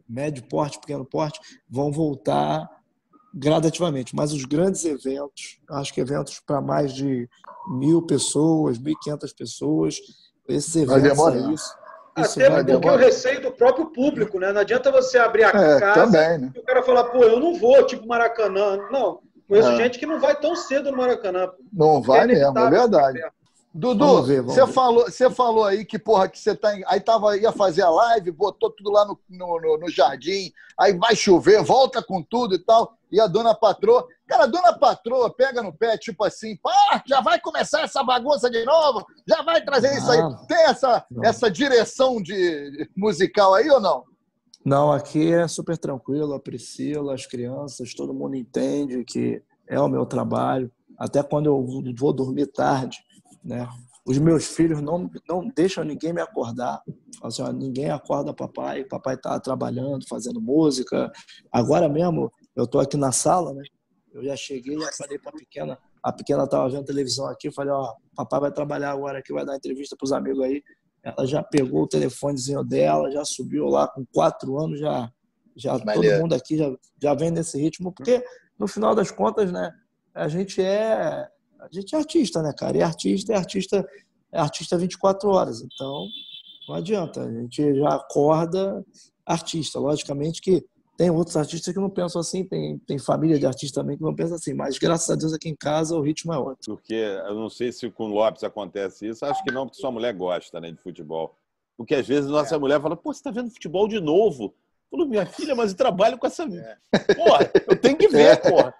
médio porte, pequeno porte, vão voltar gradativamente. Mas os grandes eventos, acho que eventos para mais de mil pessoas, 1.500 pessoas, esses eventos demorar. aí, isso, Até isso vai porque o demorar. receio do próprio público, né? Não adianta você abrir a É, casa também, né? e o cara falar, pô, eu não vou, tipo Maracanã. Não, conheço É. gente que não vai tão cedo no Maracanã. Não vai É mesmo, é inevitável. verdade. Dudu, você falou, você falou aí que, porra, que você tá em, aí tava, ia fazer a live, botou tudo lá no, no, no- no jardim, aí vai chover, volta com tudo e tal, e a dona patroa, cara, a dona patroa pega no pé, tipo assim, pá, já vai começar essa bagunça de novo, já vai trazer isso aí. Tem essa, Não. essa direção de musical aí ou não? Não, aqui é super tranquilo. A Priscila, as crianças, todo mundo entende que é o meu trabalho. Até quando eu vou dormir tarde, né? Os meus filhos não, não deixam ninguém me acordar. Assim, ó, ninguém acorda papai. Papai está trabalhando, fazendo música. Agora mesmo, eu estou aqui na sala, né? Eu já cheguei, já falei para a pequena. A pequena estava vendo televisão aqui. Falei, ó, papai vai trabalhar agora aqui, vai dar entrevista para os amigos aí. Ela já pegou o telefonezinho dela, já subiu lá com quatro anos, já, já todo mundo aqui já, já vem nesse ritmo, porque no final das contas, né, a gente é a gente é artista, né, cara? E artista é artista é artista 24 horas, então não adianta, a gente já acorda artista. Logicamente que tem outros artistas que não pensam assim, tem, tem família de artistas também que não pensam assim, mas graças a Deus aqui em casa o ritmo é outro. Porque eu não sei se com o Lopes acontece isso, acho que não, porque sua mulher gosta né, de futebol. Porque às vezes nossa mulher fala, pô, você tá vendo futebol de novo? Eu falo, minha filha, mas eu trabalho com essa. Porra, eu tenho que ver, porra.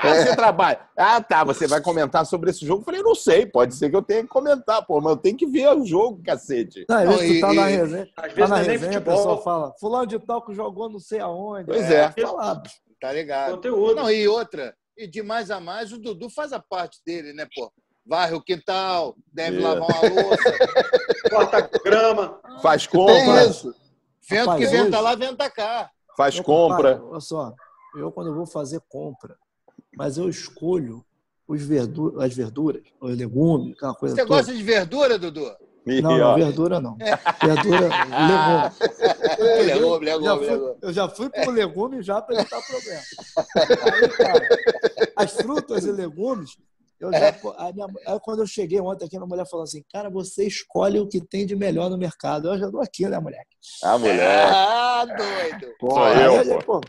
Ah, você trabalha. Ah, tá, você vai comentar sobre esse jogo? Eu falei, não sei, pode ser que eu tenha que comentar, pô, mas eu tenho que ver o jogo, cacete. Não, às Não, vezes tu e- tá na e- resenha, Às tá vezes na é nem resenha a futebol, pessoa fala, fulano de tal que jogou não sei aonde. Pois é. Tá lá, Tá ligado? conteúdo. Não, e outra, e de mais a mais, o Dudu faz a parte dele, né, pô? Varre o quintal, deve É. lavar uma louça. Corta grama. Faz Tem compra, isso. Vento Rapaz, que venta hoje- lá, venta cá. faz Meu compra. olha só, eu quando eu vou fazer compra, mas eu escolho os verdu as verduras, os legumes, aquela coisa Você toda. gosta de verdura, Dudu? Não, não, verdura não. Verdura, legume. Legume, Eu legume, já fui- legume. Eu já fui pro legume já para evitar problema. Aí, cara, as frutas e legumes, eu já, a minha- aí quando eu cheguei ontem aqui, a minha mulher falou assim, cara, você escolhe o que tem de melhor no mercado. Eu já dou aqui, né, moleque? a mulher. Ah, doido. Sou Aí eu, a gente, pô. pô,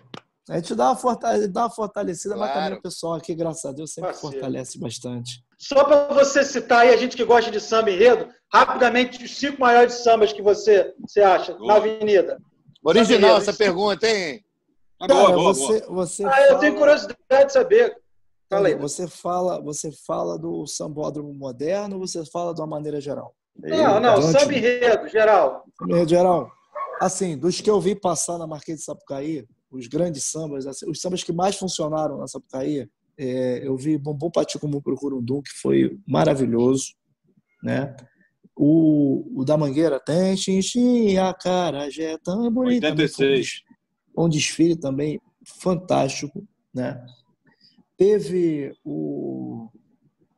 A gente dá uma, fortale- dá uma fortalecida, mas Claro. também o pessoal aqui, graças a Deus, sempre Parceiro. fortalece bastante. Só para você citar aí, a gente que gosta de samba enredo, rapidamente, os cinco maiores sambas que você, você acha na avenida. Original Samba essa enredo. pergunta, hein? Ah, Cara, boa, boa, você, boa. você Ah, eu fala- tenho curiosidade de saber. Fala aí. Você fala, você fala do sambódromo moderno ou você fala de uma maneira geral? Não, não, samba enredo, geral. Em geral, assim, dos que eu vi passar na Marquês de Sapucaí, os grandes sambas, assim, os sambas que mais funcionaram na Sapucaí, é, eu vi Bombom Paticumu pro Curundum, que foi maravilhoso, né? O, o da Mangueira tem Xinxim, a cara, já é tão bonito. 86. Um desfile também fantástico, né? Teve o,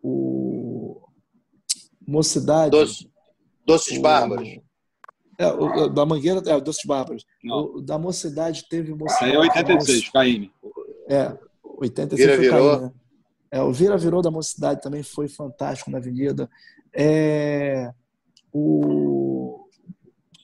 o Mocidade. Doce- Doces o- Bárbaros. É, o, o da Mangueira é o Doces Bárbaros. O da Mocidade teve Isso Mocidade. aí é 86, Caíme. É, 86 Vira foi virou. Caim, né? É, o Vira Virou da Mocidade também foi fantástico na Avenida. É, o,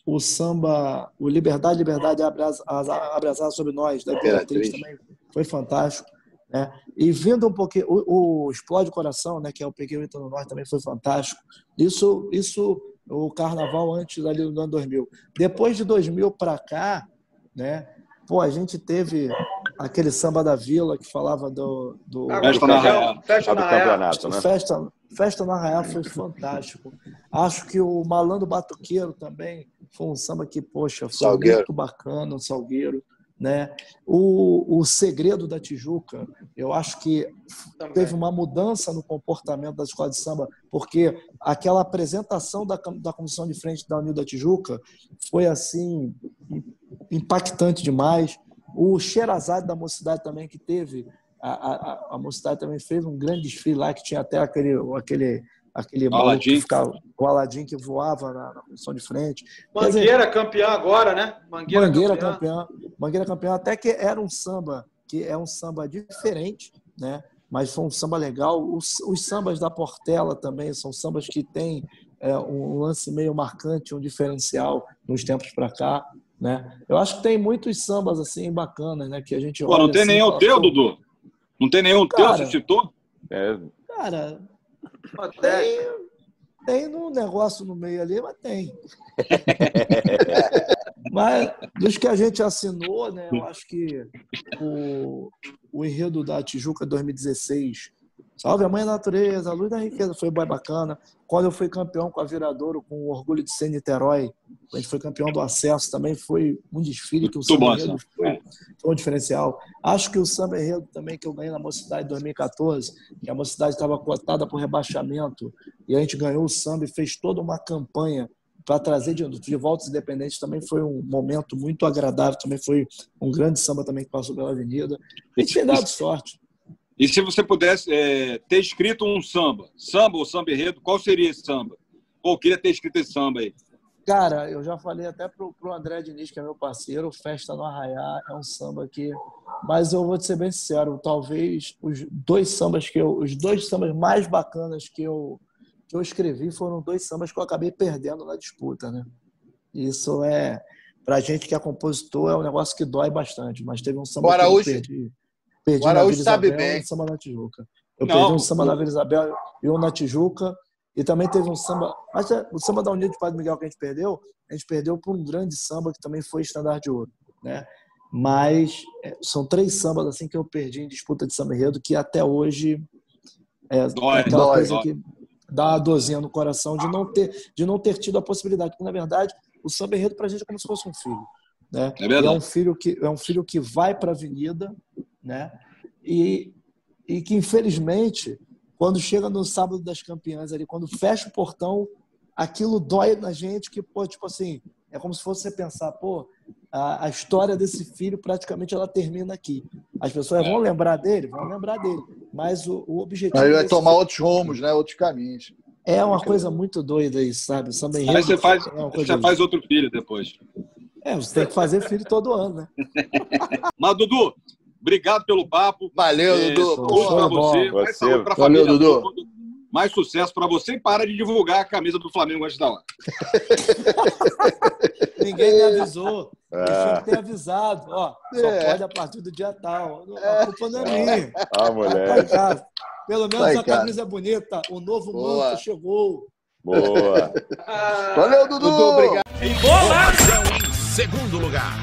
o samba, o Liberdade, Liberdade asas sobre nós, da Imperatriz também foi fantástico. Né? E vindo um pouquinho, o, o Explode Coração, né, que é o Pequeno Ito no Norte, também foi fantástico. Isso, isso o carnaval antes ali do ano 2000. Depois de 2000 para cá, né, pô, a gente teve aquele samba da Vila que falava do, do Água Festa do na Arraial. Festa na campeonato, né? Festa, Festa no Arraial foi fantástico. Acho que o Malandro Batuqueiro também foi um samba que, poxa, foi Salgueiro. muito bacana, o Salgueiro. Né? O, o Segredo da Tijuca, eu acho que Também. teve uma mudança no comportamento da escola de samba, porque aquela apresentação da, da comissão de frente da Unil da Tijuca foi assim impactante demais. O Xerazade da Mocidade também que teve a, a, a- a Mocidade também fez um grande desfile lá que tinha até aquele aquele aquele Aladim. que ficava, o Aladim que voava na, na comissão de frente. Quer dizer, Mangueira campeã agora, né? Mangueira, Mangueira campeã. campeã. Mangueira campeã, até que era um samba, que é um samba diferente, né? Mas foi um samba legal. Os, os sambas da Portela também são sambas que têm é, um lance meio marcante, um diferencial nos tempos para cá, né? Eu acho que tem muitos sambas assim bacanas, né? Que a gente Pô, não tem assim, nenhum fala, teu, Dudu? Não tem nenhum teu, Cara. você citou? É, Cara, Tem, tem um negócio no meio ali, mas tem. Mas dos que a gente assinou, né, eu acho que o, o enredo da Tijuca 2016, Salve a Mãe da Natureza, a Luz da Riqueza, foi bem bacana. Quando eu fui campeão com a Viradouro, com o Orgulho de Ser Niterói, a gente foi campeão do acesso, também foi um desfile que o samba enredo foi, foi um diferencial. Acho que o samba enredo também que eu ganhei na Mocidade em 2014, que a Mocidade estava cotada por rebaixamento, e a gente ganhou o samba e fez toda uma campanha para trazer de, de volta os independentes também foi um momento muito agradável, também foi um grande samba também que passou pela avenida. A gente tem dado sorte. E se você pudesse é, ter escrito um samba, samba ou samba enredo, qual seria esse samba? Pô, eu queria ter escrito esse samba aí. Cara, eu já falei até pro, pro André Diniz, que é meu parceiro, Festa no Arraiá é um samba que. Mas eu vou te ser bem sincero, talvez os dois sambas que eu. Os dois sambas mais bacanas que eu, que eu escrevi foram dois sambas que eu acabei perdendo na disputa, né? Isso é. Pra gente que é compositor, é um negócio que dói bastante. Mas teve um samba O Araújo- que eu perdi. Perdi o Araújo sabe Isabel bem. samba na Tijuca. Eu Não, perdi um samba na Vila Isabel e um na Tijuca. E também teve um samba. Mas é, o samba da União de Padre Miguel que a gente perdeu, a gente perdeu por um grande samba que também foi estandarte de ouro. Né? Mas é, são três sambas assim que eu perdi em disputa de samba enredo que até hoje é Dói, aquela dói, coisa dói. que dá uma dorzinha no coração de não ter, de não ter tido a possibilidade. Porque, na verdade, o samba enredo pra gente é como se fosse um filho. Né? É verdade. É um filho que, é um filho que vai para a avenida né? e, e que, infelizmente, quando chega no sábado das campeãs ali, quando fecha o portão, aquilo dói na gente que, pô, tipo assim, é como se fosse você pensar, pô, a, a história desse filho praticamente ela termina aqui. As pessoas É. vão lembrar dele, vão lembrar dele, mas o, o objetivo Aí vai desse tomar outros rumos, né? Outros caminhos. É uma coisa muito doida isso, sabe? O samba enredo Aí você faz, é você faz outro filho depois. É, você tem que fazer filho todo ano, né? Mas, Dudu, obrigado pelo papo. Valeu, É, Dudu. Tudo pra você. você. Mais saúde pra Valeu, família Dudu. toda. Mais sucesso pra você e para de divulgar a camisa do Flamengo antes da hora. Ninguém me avisou. Eu É. tinha que ter avisado. Ó, só É. pode a partir do dia tal. A culpa não é minha. Ah, Tá moleque. casa. Pelo menos Tá em a camisa é bonita. O novo Boa. manto chegou. Boa. Valeu, Dudu. Dudu, obrigado. Informação em segundo lugar.